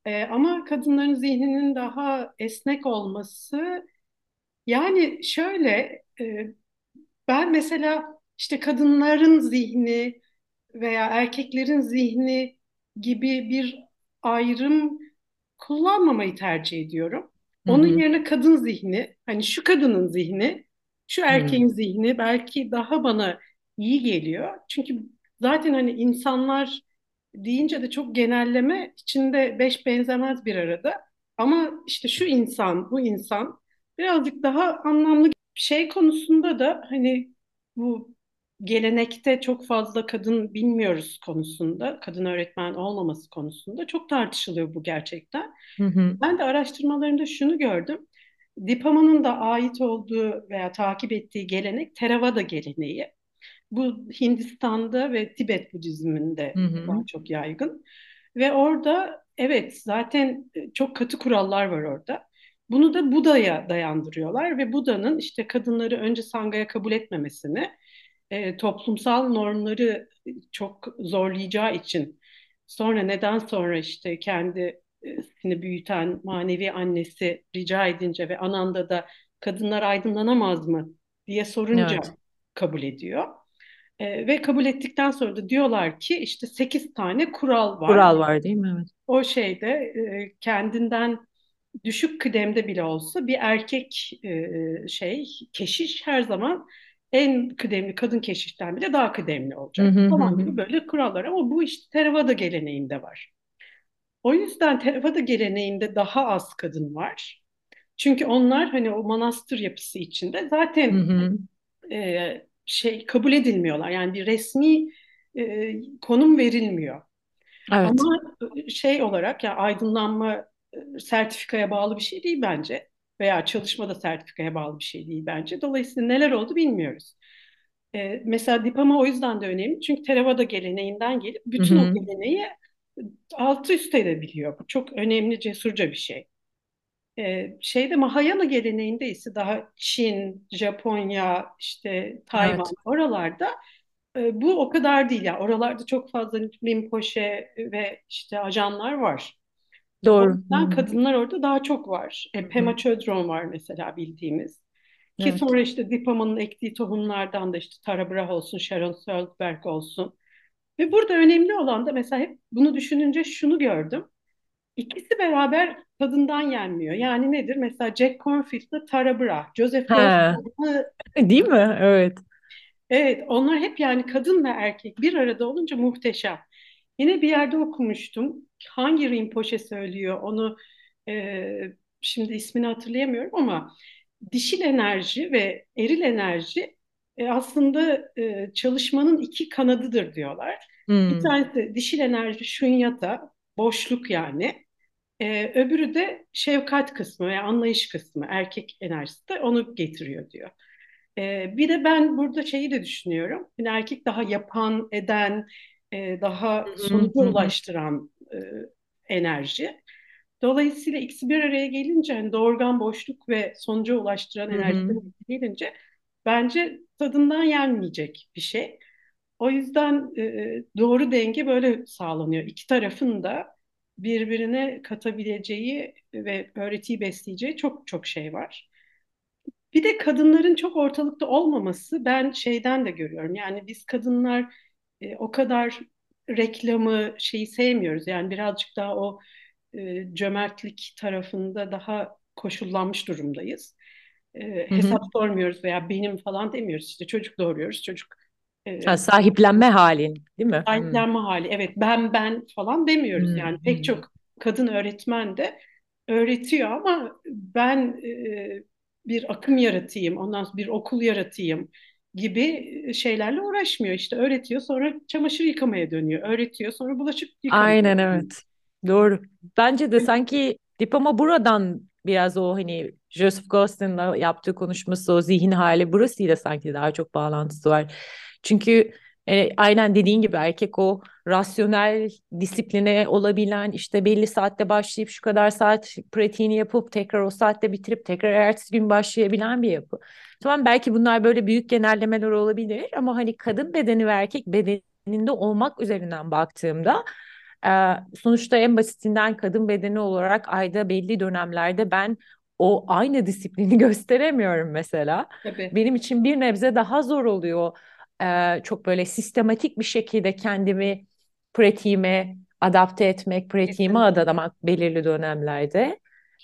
E, ama kadınların zihninin daha esnek olması yani şöyle e, ben mesela işte kadınların zihni veya erkeklerin zihni gibi bir ayrım kullanmamayı tercih ediyorum. Onun hı. yerine kadın zihni, hani şu kadının zihni, şu erkeğin zihni belki daha bana iyi geliyor. Çünkü zaten hani insanlar deyince de çok genelleme içinde beş benzemez bir arada. Ama işte şu insan, bu insan birazcık daha anlamlı şey konusunda da hani bu gelenekte çok fazla kadın bilmiyoruz konusunda, kadın öğretmen olmaması konusunda çok tartışılıyor bu gerçekten. hı. hı. Ben de araştırmalarımda şunu gördüm. Dipama'nın da ait olduğu veya takip ettiği gelenek Theravada geleneği. Bu Hindistan'da ve Tibet Budizminde Hı daha çok yaygın. Ve orada evet zaten çok katı kurallar var orada. Bunu da Buda'ya dayandırıyorlar ve Buda'nın işte kadınları önce sangaya kabul etmemesini, e, toplumsal normları çok zorlayacağı için sonra neden sonra işte kendisini büyüten manevi annesi rica edince ve Ananda da kadınlar aydınlanamaz mı diye sorunca Evet. kabul ediyor. E, ve kabul ettikten sonra da diyorlar ki işte sekiz tane kural var. Kural var değil mi? Evet. O şeyde e, kendinden düşük kıdemde bile olsa bir erkek e, şey keşiş her zaman en kıdemli kadın keşişten bile daha kıdemli olacak hı hı. falan gibi böyle kurallar ama bu işte Theravada geleneğinde var. O yüzden Theravada geleneğinde daha az kadın var. Çünkü onlar hani o manastır yapısı içinde zaten hı. e, şey kabul edilmiyorlar. Yani bir resmi e, konum verilmiyor. Evet. Ama şey olarak ya aydınlanma e, sertifikaya bağlı bir şey değil bence. Veya çalışma da sertifikaya bağlı bir şey değil bence. Dolayısıyla neler oldu bilmiyoruz. Ee, mesela Dipama o yüzden de önemli. Çünkü Theravada geleneğinden gelip bütün o hı. geleneği altı üst edebiliyor. Bu çok önemli, cesurca bir şey. E, şeyde Mahayana geleneğinde ise daha Çin, Japonya, işte Tayvan Evet. oralarda e, bu o kadar değil. Yani oralarda çok fazla Rinpoche ve işte ajanlar var. O Doğru. Hı yüzden kadınlar orada daha çok var. E. Pema Chodron var mesela bildiğimiz. Ki Evet. sonra işte Dipama'nın ektiği tohumlardan da işte Tara Brach olsun, Sharon Salzberg olsun. Ve burada önemli olan da mesela hep bunu düşününce şunu gördüm. İkisi beraber tadından yenmiyor. Yani nedir? Mesela Jack Cornfield'la Tara Brach, Joseph Goldstein'ı değil mi? Evet. evet onlar hep yani kadın ve erkek bir arada olunca muhteşem. Yine bir yerde okumuştum. Hangi Rinpoche söylüyor onu e, şimdi ismini hatırlayamıyorum ama dişil enerji ve eril enerji e, aslında e, çalışmanın iki kanadıdır diyorlar. Bir Hmm. tanesi dişil enerji şunyata, boşluk yani. E, öbürü de şefkat kısmı ve anlayış kısmı, erkek enerjisi de onu getiriyor diyor. E, bir de ben burada şeyi de düşünüyorum. Yani erkek daha yapan, eden, e, daha sonuca ulaştıran enerji. Dolayısıyla ikisi bir araya gelince hani doğurgan boşluk ve sonuca ulaştıran hı. gelince bence tadından yenmeyecek bir şey. O yüzden e, doğru denge böyle sağlanıyor. İki tarafın da birbirine katabileceği ve öğretiyi besleyeceği çok çok şey var. Bir de kadınların çok ortalıkta olmaması ben şeyden de görüyorum. Yani biz kadınlar e, o kadar reklamı şeyi sevmiyoruz. Yani birazcık daha o e, cömertlik tarafında daha koşullanmış durumdayız. E, hesap sormuyoruz veya benim falan demiyoruz. İşte çocuk doğuruyoruz. Çocuk Ha, e, sahiplenme halin, değil mi? Hmm. sahiplenme hali. Evet ben ben falan demiyoruz. Hmm. Yani pek Hmm. çok kadın öğretmen de öğretiyor ama ben e, bir akım yaratayım, ondan sonra bir okul yaratayım gibi şeylerle uğraşmıyor. İşte öğretiyor sonra çamaşır yıkamaya dönüyor. Öğretiyor sonra bulaşık yıkamaya Aynen dönüyor. evet. Doğru. Bence de sanki diploma buradan biraz o hani Joseph Goldstein'la yaptığı konuşması o zihin hali burasıyla sanki daha çok bağlantısı var. Çünkü e, aynen dediğin gibi erkek o rasyonel disipline olabilen işte belli saatte başlayıp şu kadar saat pratiğini yapıp tekrar o saatte bitirip tekrar ertesi gün başlayabilen bir yapı. Tamam belki bunlar böyle büyük genellemeler olabilir ama hani kadın bedeni ve erkek bedeninde olmak üzerinden baktığımda ee, sonuçta en basitinden kadın bedeni olarak ayda belli dönemlerde ben o aynı disiplini gösteremiyorum mesela. Tabii, Benim için bir nebze daha zor oluyor. Ee, çok böyle sistematik bir şekilde kendimi pratiğime adapte etmek, pratiğime adamak belirli dönemlerde.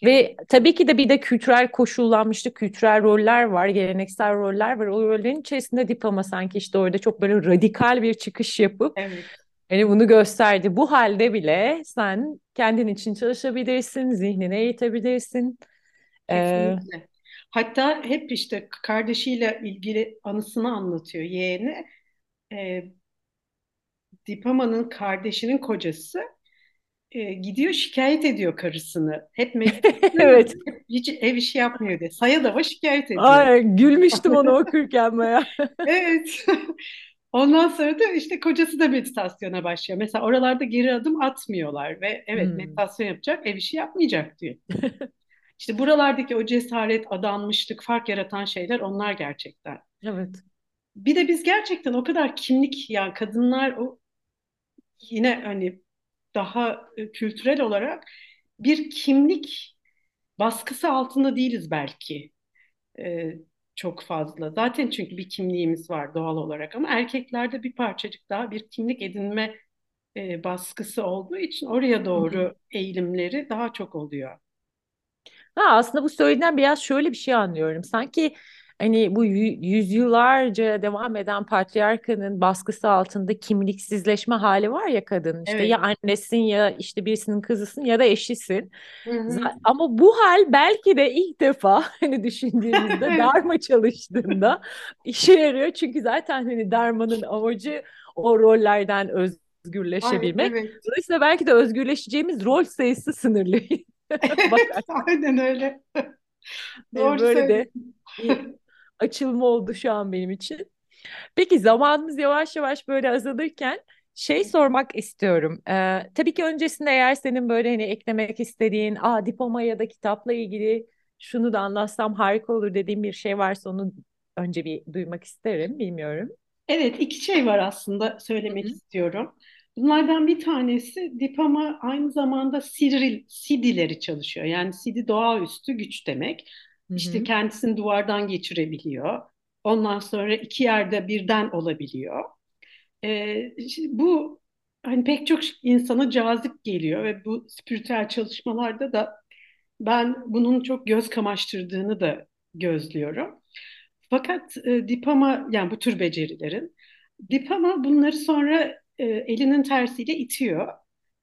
Ve tabii ki de bir de kültürel koşullanmışlık, kültürel roller var, geleneksel roller var. O rollerin içerisinde diploma sanki işte orada çok böyle radikal bir çıkış yapıp Evet, Hani bunu gösterdi. Bu halde bile sen kendin için çalışabilirsin, zihnini eğitebilirsin. Ee, kesinlikle. Hatta hep işte kardeşiyle ilgili anısını anlatıyor yeğeni. E, Dipama'nın kardeşinin kocası e, gidiyor şikayet ediyor karısını. Hep evet. hep hiç ev işi yapmıyor diye. Sayadava şikayet ediyor. Ay, gülmüştüm onu okurken baya. Evet. Ondan sonra da işte kocası da meditasyona başlıyor. Mesela oralarda geri adım atmıyorlar ve evet Hmm, meditasyon yapacak, ev işi yapmayacak diyor. İşte buralardaki o cesaret, adanmışlık, fark yaratan şeyler onlar gerçekten. evet. Bir de biz gerçekten o kadar kimlik yani kadınlar o yine hani daha e, kültürel olarak bir kimlik baskısı altında değiliz belki e, çok fazla. Zaten çünkü bir kimliğimiz var doğal olarak ama erkeklerde bir parçacık daha bir kimlik edinme e, baskısı olduğu için oraya doğru eğilimleri daha çok oluyor. Ha, aslında bu söylediğinden biraz şöyle bir şey anlıyorum. Sanki hani bu yü- yüzyıllarca devam eden patriarkanın baskısı altında kimliksizleşme hali var ya kadının. İşte ya Evet. annesin ya işte birisinin kızısın ya da eşisin. Hı Ama bu hal belki de ilk defa hani düşündüğümüzde Evet. Dharma çalıştığında işe yarıyor. Çünkü zaten hani Dharma'nın amacı o rollerden Ay, özgürleşebilmek. evet. Dolayısıyla belki de özgürleşeceğimiz rol sayısı sınırlı. Evet, aynen öyle. Doğru böyle de bir açılma oldu şu an benim için. Peki zamanımız yavaş yavaş böyle azalırken Şey sormak istiyorum. Ee, tabii ki öncesinde eğer senin böyle hani eklemek istediğin, aa diploma ya da kitapla ilgili şunu da anlatsam harika olur dediğim bir şey varsa onu önce bir duymak isterim. Bilmiyorum. Evet, iki şey var aslında söylemek hı. istiyorum. Bunlardan bir tanesi Dipama aynı zamanda Siril, Sidileri çalışıyor. Yani Sidi doğaüstü güç demek. Hı İşte kendisini duvardan geçirebiliyor. Ondan sonra iki yerde birden olabiliyor. Ee, bu hani pek çok insana cazip geliyor ve bu spiritüel çalışmalarda da ben bunun çok göz kamaştırdığını da gözlüyorum. Fakat e, Dipama yani bu tür becerilerin Dipama bunları sonra e, elinin tersiyle itiyor.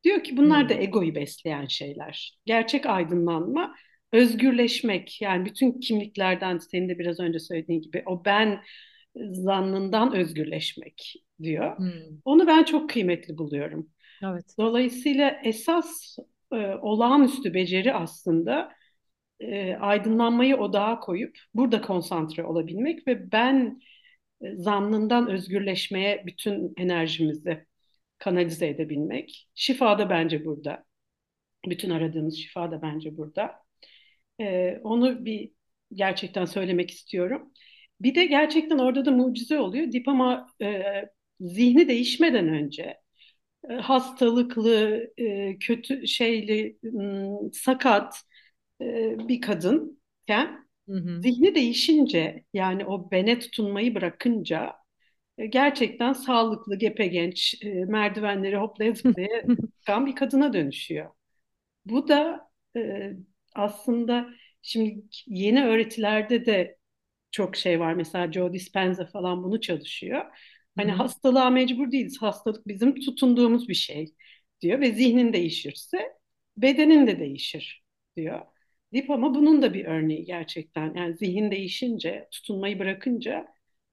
Diyor ki bunlar da Hı egoyu besleyen şeyler. Gerçek aydınlanma, özgürleşmek yani bütün kimliklerden senin de biraz önce söylediğin gibi o ben zannından özgürleşmek diyor. hı. Onu ben çok kıymetli buluyorum. Evet. Dolayısıyla esas e, olağanüstü beceri aslında e, aydınlanmayı odağa koyup burada konsantre olabilmek ve ben zannından özgürleşmeye bütün enerjimizi kanalize edebilmek. Şifa da bence burada. Bütün aradığımız şifa da bence burada. E, onu bir gerçekten söylemek istiyorum. Bir de gerçekten orada da mucize oluyor. Dipama e, zihni değişmeden önce e, hastalıklı, e, kötü şeyli, m, sakat e, bir kadınken Hı hı. zihni değişince yani o bene tutunmayı bırakınca e, gerçekten sağlıklı, gepegenç, e, merdivenleri hoplaya zıplaya çıkan bir kadına dönüşüyor. Bu da e, aslında şimdi yeni öğretilerde de çok şey var. Mesela Joe Dispenza falan bunu çalışıyor. Hani hı. hastalığa mecbur değiliz. Hastalık bizim tutunduğumuz bir şey diyor ve zihnin değişirse bedenin de değişir diyor. Dip ama bunun da bir örneği gerçekten. Yani zihin değişince, tutunmayı bırakınca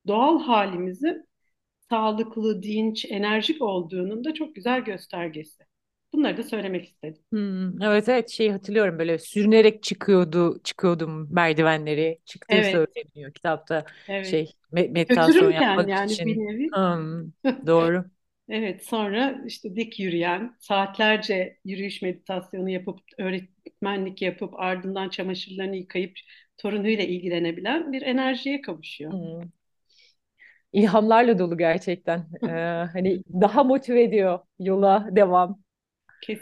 doğal halimizin sağlıklı, dinç, enerjik olduğunun da çok güzel göstergesi. Bunları da söylemek istedim. Hmm, evet evet şeyi hatırlıyorum böyle sürünerek çıkıyordu çıkıyordum merdivenleri çıktığı Evet, söyleniyor kitapta evet. şey me- meditasyon yapmak yani bir için. nevi. Hmm, doğru. Evet, sonra işte dik yürüyen, saatlerce yürüyüş meditasyonu yapıp, öğretmenlik yapıp, ardından çamaşırlarını yıkayıp torunuyla ilgilenebilen bir enerjiye kavuşuyor. Hmm. İlhamlarla dolu gerçekten. Ee, hani daha motive ediyor yola devam.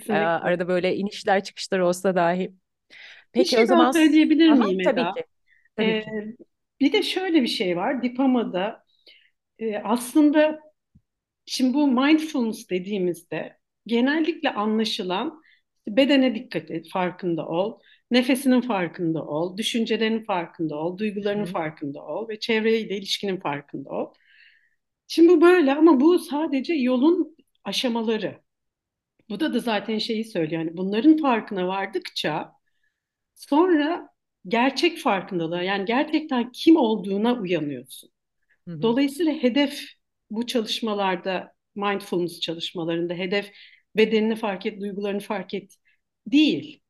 Ee, Kesinlikle. arada böyle inişler çıkışlar olsa dahi. Bir Peki o şey zaman daha s- söyleyebilir Aha, miyim tabii Eda? ki. Tabii Ee, ki. bir de şöyle bir şey var. Dipama'da e, aslında Şimdi bu mindfulness dediğimizde genellikle anlaşılan bedene dikkat et, farkında ol, nefesinin farkında ol, düşüncelerinin farkında ol, duygularının hı. farkında ol ve çevreyle ilişkinin farkında ol. Şimdi bu böyle ama bu sadece yolun aşamaları. Bu da da zaten şeyi söylüyor. Yani bunların farkına vardıkça sonra gerçek farkındalığa yani gerçekten kim olduğuna uyanıyorsun. Hı hı. Dolayısıyla hedef bu çalışmalarda, mindfulness çalışmalarında hedef bedenini fark et, duygularını fark et değil.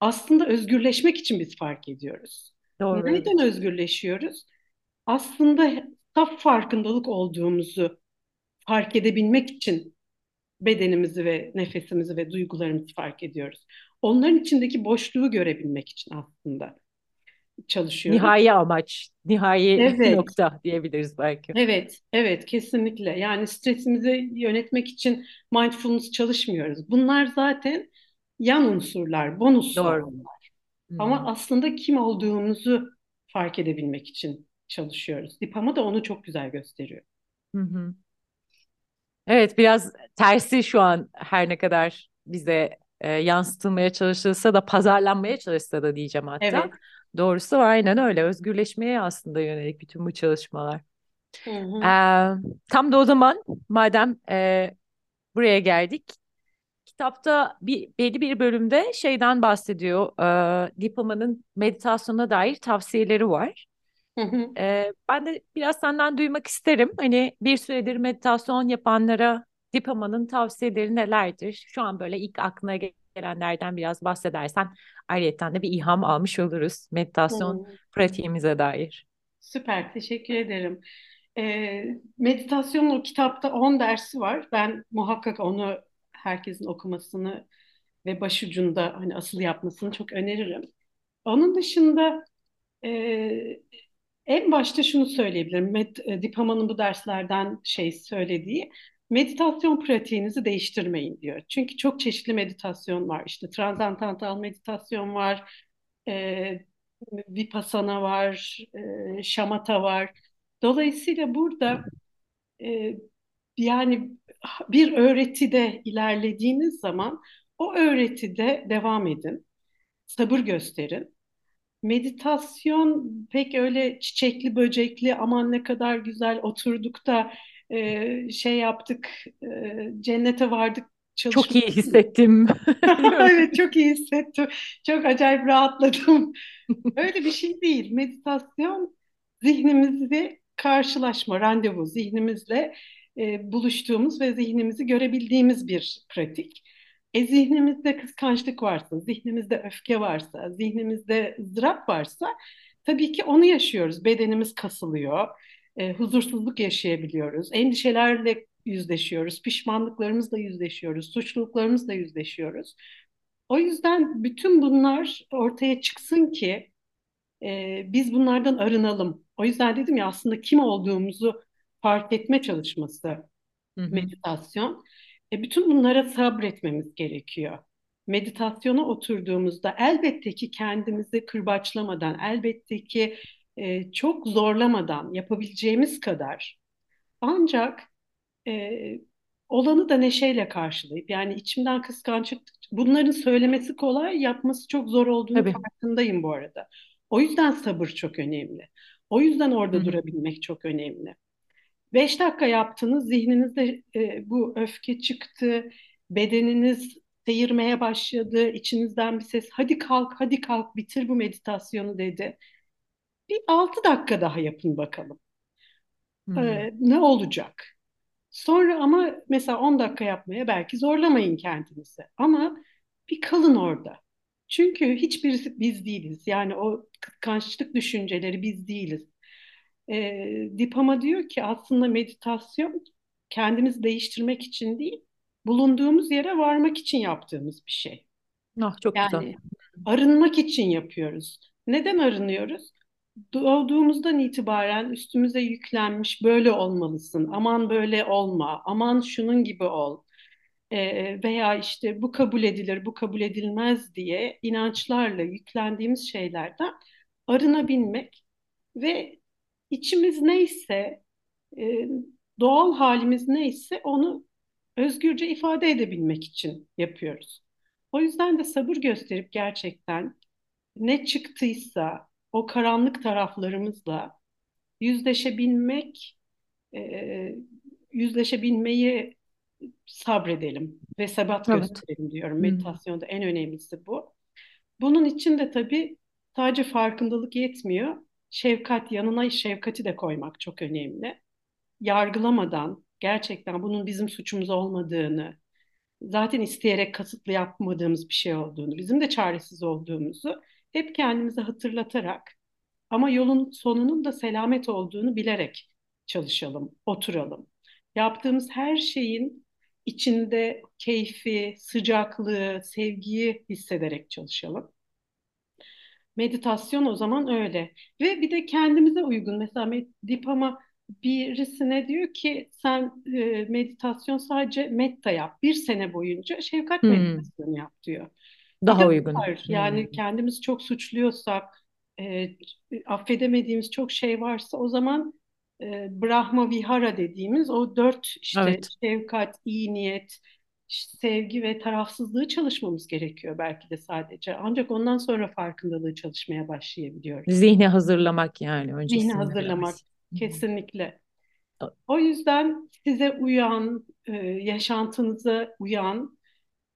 Aslında özgürleşmek için biz fark ediyoruz. Doğru Neden özgürleşiyoruz? Aslında saf farkındalık olduğumuzu fark edebilmek için bedenimizi ve nefesimizi ve duygularımızı fark ediyoruz. Onların içindeki boşluğu görebilmek için aslında çalışıyoruz. Nihai amaç, nihai Evet, nokta diyebiliriz belki. Evet, evet kesinlikle. Yani stresimizi yönetmek için mindfulness çalışmıyoruz. Bunlar zaten yan unsurlar, bonuslar Doğru. Hı Ama aslında kim olduğumuzu fark edebilmek için çalışıyoruz. Dipama da onu çok güzel gösteriyor. Hı hı. Evet biraz tersi şu an her ne kadar bize e, yansıtılmaya çalışılsa da pazarlanmaya çalışsa da diyeceğim hatta. Evet. Doğrusu aynen öyle özgürleşmeye aslında yönelik bütün bu çalışmalar. Hı hı. Ee, tam da o zaman madem e, buraya geldik kitapta bir belli bir bölümde şeyden bahsediyor. E, Dipama'nın meditasyona dair tavsiyeleri var. Hı hı. Ee, ben de biraz senden duymak isterim. Hani bir süredir meditasyon yapanlara Dipama'nın tavsiyeleri nelerdir? Şu an böyle ilk aklına gelenlerden biraz bahsedersen ayrıyeten de bir ilham almış oluruz meditasyon Hı. pratiğimize dair. Süper, teşekkür ederim. E, meditasyonun o kitapta 10 dersi var. Ben muhakkak onu herkesin okumasını ve başucunda hani asıl yapmasını çok öneririm. Onun dışında e, en başta şunu söyleyebilirim. Med, e, Dipama'nın bu derslerden şey söylediği meditasyon pratiğinizi değiştirmeyin diyor. Çünkü çok çeşitli meditasyon var. İşte transantantal meditasyon var, e, vipassana var, e, şamata var. Dolayısıyla burada e, yani bir öğretide ilerlediğiniz zaman o öğretide devam edin, sabır gösterin. Meditasyon pek öyle çiçekli böcekli aman ne kadar güzel oturduk da e, şey yaptık e, cennete vardık Çok iyi hissettim. Evet çok iyi hissettim. Çok acayip rahatladım. Öyle bir şey değil. Meditasyon zihnimizi karşılaşma, randevu, zihnimizle e, buluştuğumuz ve zihnimizi görebildiğimiz bir pratik. E zihnimizde kıskançlık varsa, zihnimizde öfke varsa, zihnimizde ızdırap varsa tabii ki onu yaşıyoruz. Bedenimiz kasılıyor, e, huzursuzluk yaşayabiliyoruz, endişelerle yüzleşiyoruz, pişmanlıklarımızla yüzleşiyoruz, suçluluklarımızla yüzleşiyoruz. O yüzden bütün bunlar ortaya çıksın ki e, biz bunlardan arınalım. O yüzden dedim ya aslında kim olduğumuzu fark etme çalışması Hı hı. meditasyon. E, bütün bunlara sabretmemiz gerekiyor. Meditasyona oturduğumuzda elbette ki kendimizi kırbaçlamadan, elbette ki e, çok zorlamadan yapabileceğimiz kadar ancak e, olanı da neşeyle karşılayıp yani içimden kıskançlık bunların söylemesi kolay yapması çok zor olduğunu Tabii. farkındayım bu arada. O yüzden sabır çok önemli. O yüzden orada Hı durabilmek çok önemli. Beş dakika yaptınız, zihninizde e, bu öfke çıktı, bedeniniz seyirmeye başladı, içinizden bir ses hadi kalk, hadi kalk, bitir bu meditasyonu dedi. Bir altı dakika daha yapın bakalım. Hı. E, ne olacak? Sonra ama mesela 10 dakika yapmaya belki zorlamayın kendinizi. Ama bir kalın orada. Çünkü hiçbirisi biz değiliz. Yani o kıskançlık düşünceleri biz değiliz. E, Dipama diyor ki aslında meditasyon kendimizi değiştirmek için değil, bulunduğumuz yere varmak için yaptığımız bir şey. Ah çok güzel. Yani arınmak için yapıyoruz. Neden arınıyoruz? Doğduğumuzdan itibaren üstümüze yüklenmiş böyle olmalısın, aman böyle olma, aman şunun gibi ol. Ee, veya işte bu kabul edilir, bu kabul edilmez diye inançlarla yüklendiğimiz şeylerden arınabilmek ve içimiz neyse, e, doğal halimiz neyse onu özgürce ifade edebilmek için yapıyoruz. O yüzden de sabır gösterip gerçekten ne çıktıysa o karanlık taraflarımızla yüzleşebilmek, e, yüzleşebilmeyi sabredelim ve sebat Evet. gösterelim diyorum. Hı. Meditasyonda en önemlisi bu. Bunun için de tabii sadece farkındalık yetmiyor. Şefkat yanına şefkati de koymak çok önemli. Yargılamadan gerçekten bunun bizim suçumuz olmadığını, zaten isteyerek kasıtlı yapmadığımız bir şey olduğunu, bizim de çaresiz olduğumuzu hep kendimize hatırlatarak ama yolun sonunun da selamet olduğunu bilerek çalışalım, oturalım. Yaptığımız her şeyin içinde keyfi, sıcaklığı, sevgiyi hissederek çalışalım. Meditasyon o zaman öyle. Ve bir de kendimize uygun. Mesela Dipama birisine diyor ki sen e, meditasyon sadece metta yap. Bir sene boyunca şefkat Hmm. meditasyonu yap diyor. Daha uygun. var. Yani Hmm. kendimizi çok suçluyorsak, e, affedemediğimiz çok şey varsa o zaman e, Brahma Vihara dediğimiz o dört işte Evet. şefkat, iyi niyet, sevgi ve tarafsızlığı çalışmamız gerekiyor belki de sadece. Ancak ondan sonra farkındalığı çalışmaya başlayabiliyoruz. Zihni hazırlamak yani Zihni öncesinde hazırlamak biraz. Kesinlikle. O- O yüzden size uyan, e, yaşantınıza uyan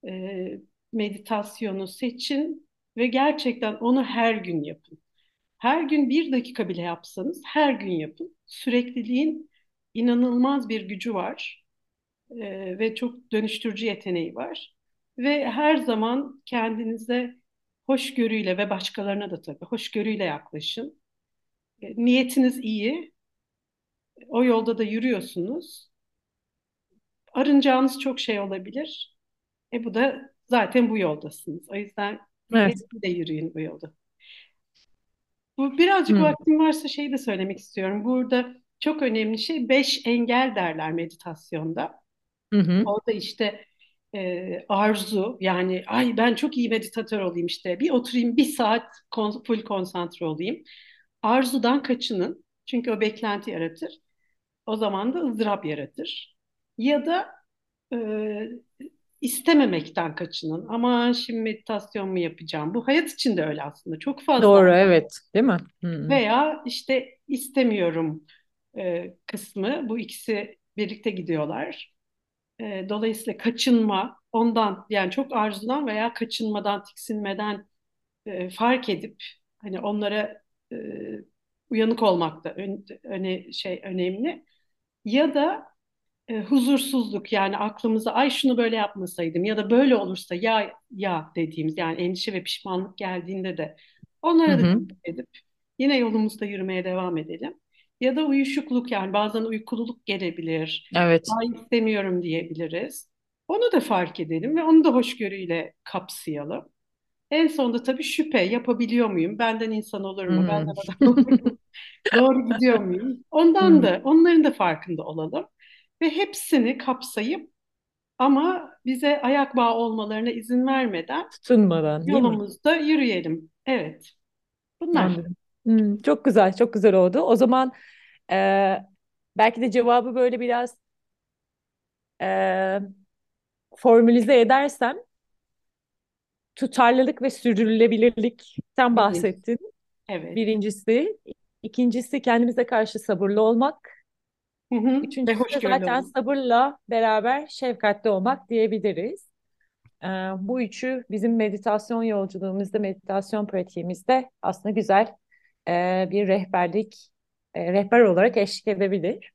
e, meditasyonu seçin ve gerçekten onu her gün yapın. Her gün bir dakika bile yapsanız her gün yapın. Sürekliliğin inanılmaz bir gücü var e, ve çok dönüştürücü yeteneği var. Ve her zaman kendinize hoşgörüyle ve başkalarına da tabii hoşgörüyle yaklaşın. E, niyetiniz iyi, o yolda da yürüyorsunuz. Arınacağınız çok şey olabilir. E bu da zaten bu yoldasınız. O yüzden Evet. de yürüyün bu yolda. Bu birazcık Hı. vaktim varsa şeyi de söylemek istiyorum. Burada çok önemli şey beş engel derler meditasyonda. Hı hı. Orada işte e, arzu yani ay ben çok iyi meditatör olayım işte bir oturayım bir saat kon, full konsantre olayım. Arzudan kaçının çünkü o beklenti yaratır. O zaman da ızdırap yaratır. Ya da e, istememekten kaçının. Aman şimdi meditasyon mu yapacağım? Bu hayat için de öyle aslında. Çok fazla. Doğru, evet. Değil mi? Hı. Veya işte istemiyorum e, kısmı. Bu ikisi birlikte gidiyorlar. E, dolayısıyla kaçınma, ondan yani çok arzudan veya kaçınmadan, tiksinmeden e, fark edip hani onlara e, uyanık olmak da ön, öne, şey önemli. Ya da e, huzursuzluk yani aklımıza ay şunu böyle yapmasaydım ya da böyle olursa ya ya dediğimiz yani endişe ve pişmanlık geldiğinde de onlara da hı. edip yine yolumuzda yürümeye devam edelim. Ya da uyuşukluk yani bazen uykululuk gelebilir. Evet. Ay istemiyorum diyebiliriz. Onu da fark edelim ve onu da hoşgörüyle kapsayalım. En sonunda tabii şüphe yapabiliyor muyum? Benden insan olur mu? Hmm. Benden adam olur mu? Doğru gidiyor muyum? Ondan Hmm. da onların da farkında olalım ve hepsini kapsayıp ama bize ayak bağı olmalarına izin vermeden Tutunmadan, yolumuzda yürüyelim. Evet. Bunlar. Anladım. Hmm, çok güzel, çok güzel oldu. O zaman e, belki de cevabı böyle biraz e, formülize edersem tutarlılık ve sürdürülebilirlikten bahsettin. Evet. Birincisi. İkincisi kendimize karşı sabırlı olmak. Hı hı. Ve Üçüncüsü de hoşgörülü zaten olun. sabırla beraber şefkatli olmak diyebiliriz. Ee, bu üçü bizim meditasyon yolculuğumuzda, meditasyon pratiğimizde aslında güzel e, bir rehberlik, e, rehber olarak eşlik edebilir.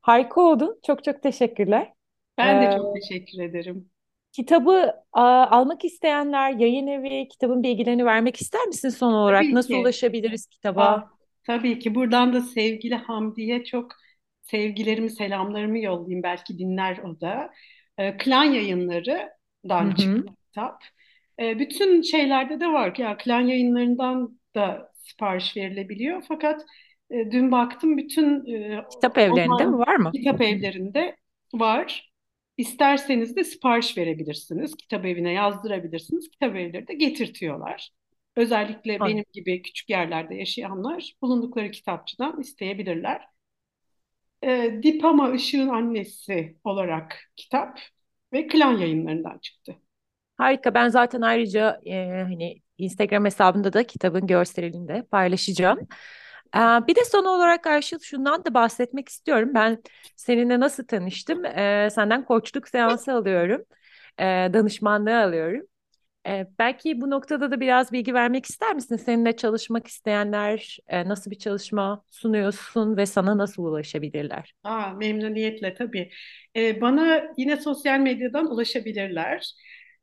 Harika oldu. Çok çok teşekkürler. Ben de Ee, çok teşekkür ederim. kitabı a, almak isteyenler, yayın evi, kitabın bilgilerini vermek ister misin son olarak? Tabii Nasıl ki. ulaşabiliriz Aa, kitaba? tabii ki. Buradan da sevgili Hamdi'ye çok sevgilerimi, selamlarımı yollayayım. Belki dinler o da. Ee, Klan Hı Yayınları'dan hı. çıktı kitap. Ee, bütün şeylerde de var. Ya Klan Yayınları'ndan da sipariş verilebiliyor. Fakat e, dün baktım bütün e, Kitap evlerinde mi var mı? kitap evlerinde var. İsterseniz de sipariş verebilirsiniz. Kitap evine yazdırabilirsiniz. Kitap evleri de getirtiyorlar. Özellikle An- benim gibi küçük yerlerde yaşayanlar bulundukları kitapçıdan isteyebilirler. Ee, Dipama Işık'ın annesi olarak kitap ve Klan yayınlarından çıktı. Harika. Ben zaten ayrıca e, hani Instagram hesabında da kitabın görselini paylaşacağım. Ee, bir de son olarak Ayşıl şundan da bahsetmek istiyorum. Ben seninle nasıl tanıştım? Ee, senden koçluk seansı alıyorum. Ee, danışmanlığı alıyorum. Ee, belki bu noktada da biraz bilgi vermek ister misin? Seninle çalışmak isteyenler e, nasıl bir çalışma sunuyorsun ve sana nasıl ulaşabilirler? Aa, memnuniyetle tabii. Ee, bana yine sosyal medyadan ulaşabilirler.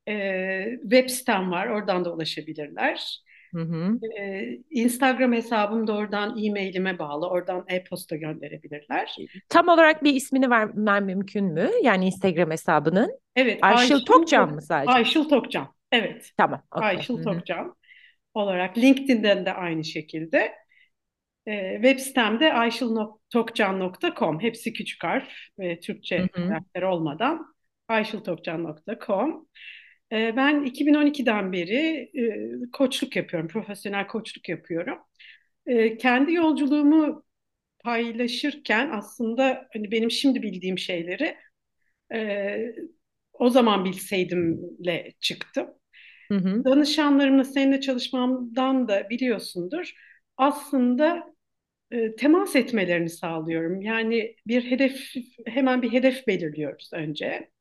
Ee, web sitem var, oradan da ulaşabilirler. Hı hı. Ee, Instagram hesabım da oradan e-mailime bağlı, oradan e-posta gönderebilirler. Tam olarak bir ismini vermem mümkün mü? Yani Instagram hesabının. Evet, Ayşıl Ayşıl, Tokcan mı sadece? Ayşıl Tokcan. Evet, Tamam, okey. Ayşıl. Tokcan olarak. LinkedIn'den de aynı şekilde. Ee, web sitemde ayşıltokcan.com. Hepsi küçük harf ve Türkçe karakter olmadan ayşıltokcan.com. Ee, ben 2012'den beri e, koçluk yapıyorum, profesyonel koçluk yapıyorum. Ee, kendi yolculuğumu paylaşırken aslında hani benim şimdi bildiğim şeyleri e, o zaman bilseydimle çıktım. Hı. Danışanlarımla seninle çalışmamdan da biliyorsundur. Aslında e, temas etmelerini sağlıyorum. Yani bir hedef, hemen bir hedef belirliyoruz önce.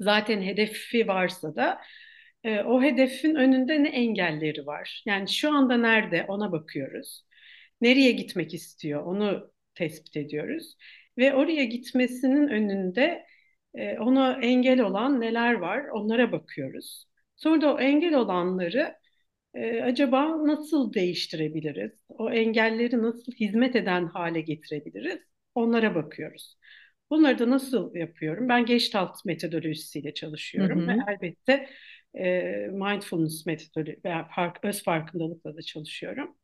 Zaten hedefi varsa da e, o hedefin önünde ne engelleri var? Yani şu anda nerede ona bakıyoruz. Nereye gitmek istiyor onu tespit ediyoruz. Ve oraya gitmesinin önünde e, ona engel olan neler var onlara bakıyoruz. Sonra da o engel olanları e, acaba nasıl değiştirebiliriz? O engelleri nasıl hizmet eden hale getirebiliriz? onlara bakıyoruz. Bunları da nasıl yapıyorum? Ben Gestalt metodolojisiyle Hı çalışıyorum ve hı. elbette e, mindfulness metodoloji veya fark, öz farkındalıkla da çalışıyorum.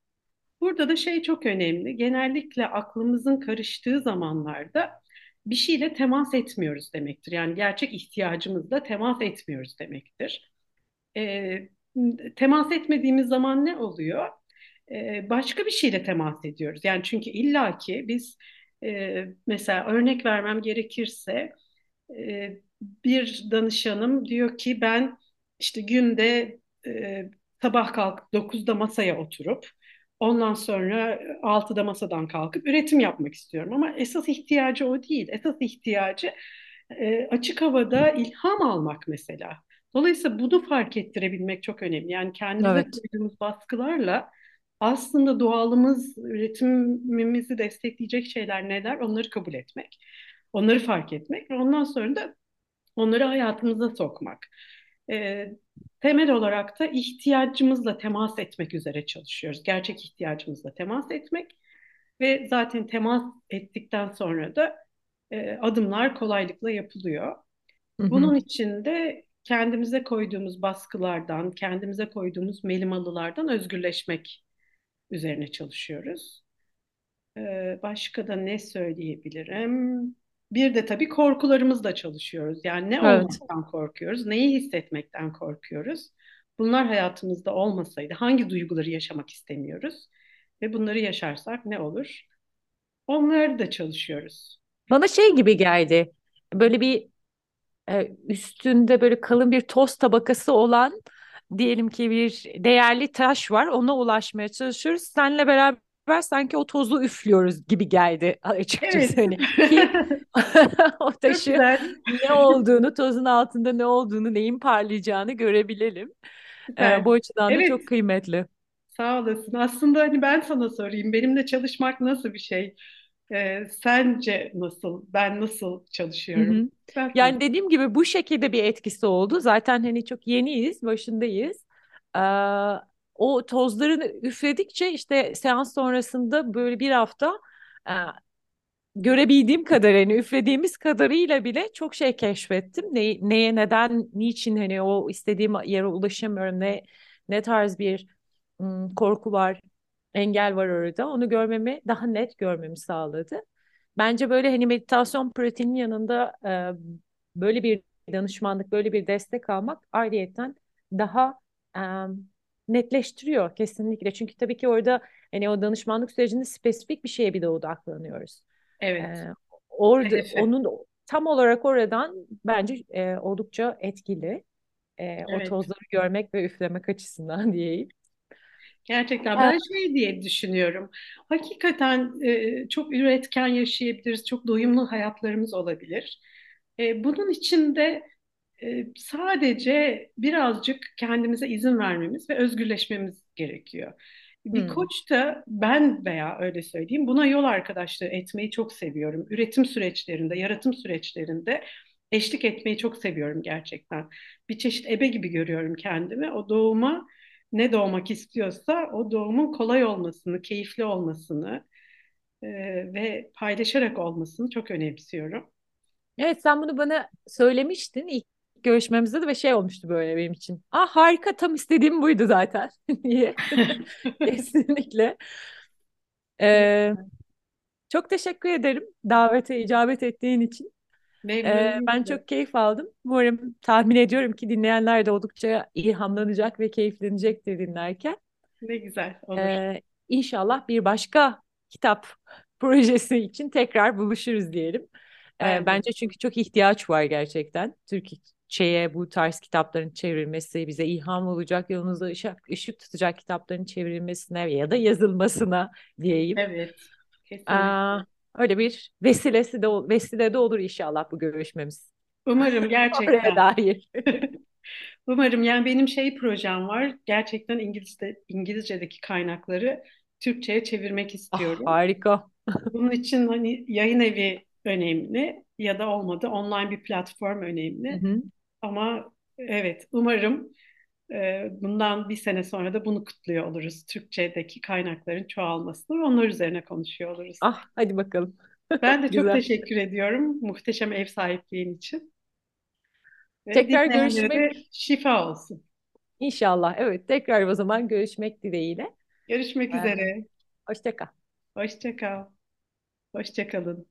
Burada da şey çok önemli. Genellikle aklımızın karıştığı zamanlarda bir şeyle temas etmiyoruz demektir. Yani gerçek ihtiyacımızla temas etmiyoruz demektir. E, temas etmediğimiz zaman ne oluyor? E, başka bir şeyle temas ediyoruz. Yani çünkü illaki biz e, mesela örnek vermem gerekirse e, bir danışanım diyor ki ben işte günde e, sabah kalkıp dokuzda masaya oturup ondan sonra altıda masadan kalkıp üretim yapmak istiyorum. Ama esas ihtiyacı o değil. Esas ihtiyacı e, açık havada ilham almak mesela. Dolayısıyla bunu fark ettirebilmek çok önemli. Yani kendimize Evet. koyduğumuz baskılarla aslında doğalımız, üretimimizi destekleyecek şeyler neler onları kabul etmek. Onları fark etmek ve ondan sonra da onları hayatımıza sokmak. Ee, temel olarak da ihtiyacımızla temas etmek üzere çalışıyoruz. Gerçek ihtiyacımızla temas etmek ve zaten temas ettikten sonra da e, adımlar kolaylıkla yapılıyor. Hı hı. Bunun için de kendimize koyduğumuz baskılardan, kendimize koyduğumuz melimalılardan özgürleşmek üzerine çalışıyoruz. Ee, başka da ne söyleyebilirim? Bir de tabii korkularımızla çalışıyoruz. Yani ne Evet. olmaktan korkuyoruz, neyi hissetmekten korkuyoruz. Bunlar hayatımızda olmasaydı hangi duyguları yaşamak istemiyoruz? Ve bunları yaşarsak ne olur? Onları da çalışıyoruz. Bana şey gibi geldi. Böyle bir e, üstünde böyle kalın bir toz tabakası olan diyelim ki bir değerli taş var. Ona ulaşmaya çalışıyoruz. Seninle beraber sanki o tozu üflüyoruz gibi geldi açıkçası. Evet. Hani o taşı ne olduğunu, tozun altında ne olduğunu, neyin parlayacağını görebilelim. E, Süper. bu açıdan da Evet, çok kıymetli. sağ olasın. Aslında hani ben sana sorayım. Benimle çalışmak nasıl bir şey? Ee, sence nasıl? Ben nasıl Hı çalışıyorum? hı. Ben konuş. Yani dediğim gibi bu şekilde bir etkisi oldu. Zaten hani çok yeniyiz, başındayız. Ee, o tozlarını üfledikçe işte seans sonrasında böyle bir hafta e, görebildiğim kadar hani üflediğimiz kadarıyla bile çok şey keşfettim. Ne, neye, neden, niçin hani o istediğim yere ulaşamıyorum, ne ne tarz bir korku var, engel var orada. Onu görmemi, daha net görmemi sağladı. Bence böyle hani meditasyon pratiğinin yanında e, böyle bir danışmanlık, böyle bir destek almak ayrıyeten daha e, netleştiriyor kesinlikle. Çünkü tabii ki orada hani o danışmanlık sürecinde spesifik bir şeye bir de odaklanıyoruz. Evet. E, orada Hedefe. onun tam olarak oradan bence e, oldukça etkili. E, o Evet. tozları görmek ve üflemek açısından diyeyim. Gerçekten ben şey diye düşünüyorum. Hakikaten e, çok üretken yaşayabiliriz, çok doyumlu hayatlarımız olabilir. E, bunun için de e, sadece birazcık kendimize izin vermemiz ve özgürleşmemiz gerekiyor. Bir hmm, koç da ben veya öyle söyleyeyim buna yol arkadaşlığı etmeyi çok seviyorum. Üretim süreçlerinde, yaratım süreçlerinde eşlik etmeyi çok seviyorum gerçekten. Bir çeşit ebe gibi görüyorum kendimi. O doğuma ne doğmak istiyorsa o doğumun kolay olmasını, keyifli olmasını e, ve paylaşarak olmasını çok önemsiyorum. Evet sen bunu bana söylemiştin ilk görüşmemizde de ve şey olmuştu böyle benim için. Ah harika tam istediğim buydu zaten diye. Kesinlikle. Ee, çok teşekkür ederim davete icabet ettiğin için. Ee, ben çok keyif aldım. Umarım tahmin ediyorum ki dinleyenler de oldukça ilhamlanacak ve keyiflenecektir dinlerken. Ne güzel olur. Ee, İnşallah bir başka kitap projesi için tekrar buluşuruz diyelim. Ee, bence çünkü çok ihtiyaç var gerçekten. Türkçe'ye bu tarz kitapların çevrilmesi, bize ilham olacak, yolunuzda ışık, ışık tutacak kitapların çevrilmesine ya da yazılmasına diyeyim. Evet. Aa, Kesinlikle. Öyle bir vesilesi de vesile de olur inşallah bu görüşmemiz. Umarım gerçekten. dair. Umarım yani benim şey projem var. Gerçekten İngilizce, İngilizce'deki kaynakları Türkçe'ye çevirmek Ah istiyorum. harika. Bunun için hani yayın evi önemli ya da olmadı online bir platform Hı önemli. hı. Ama evet umarım bundan bir sene sonra da bunu kutluyor oluruz. Türkçedeki kaynakların çoğalmasını onlar üzerine konuşuyor oluruz. Ah hadi bakalım. Ben de çok Güzel. teşekkür ediyorum muhteşem ev sahipliğin için. Ve Tekrar görüşmek şifa olsun. inşallah. Evet, tekrar o zaman görüşmek dileğiyle. Görüşmek Ee, üzere. hoşça kal. Hoşça kal. Hoşça kalın.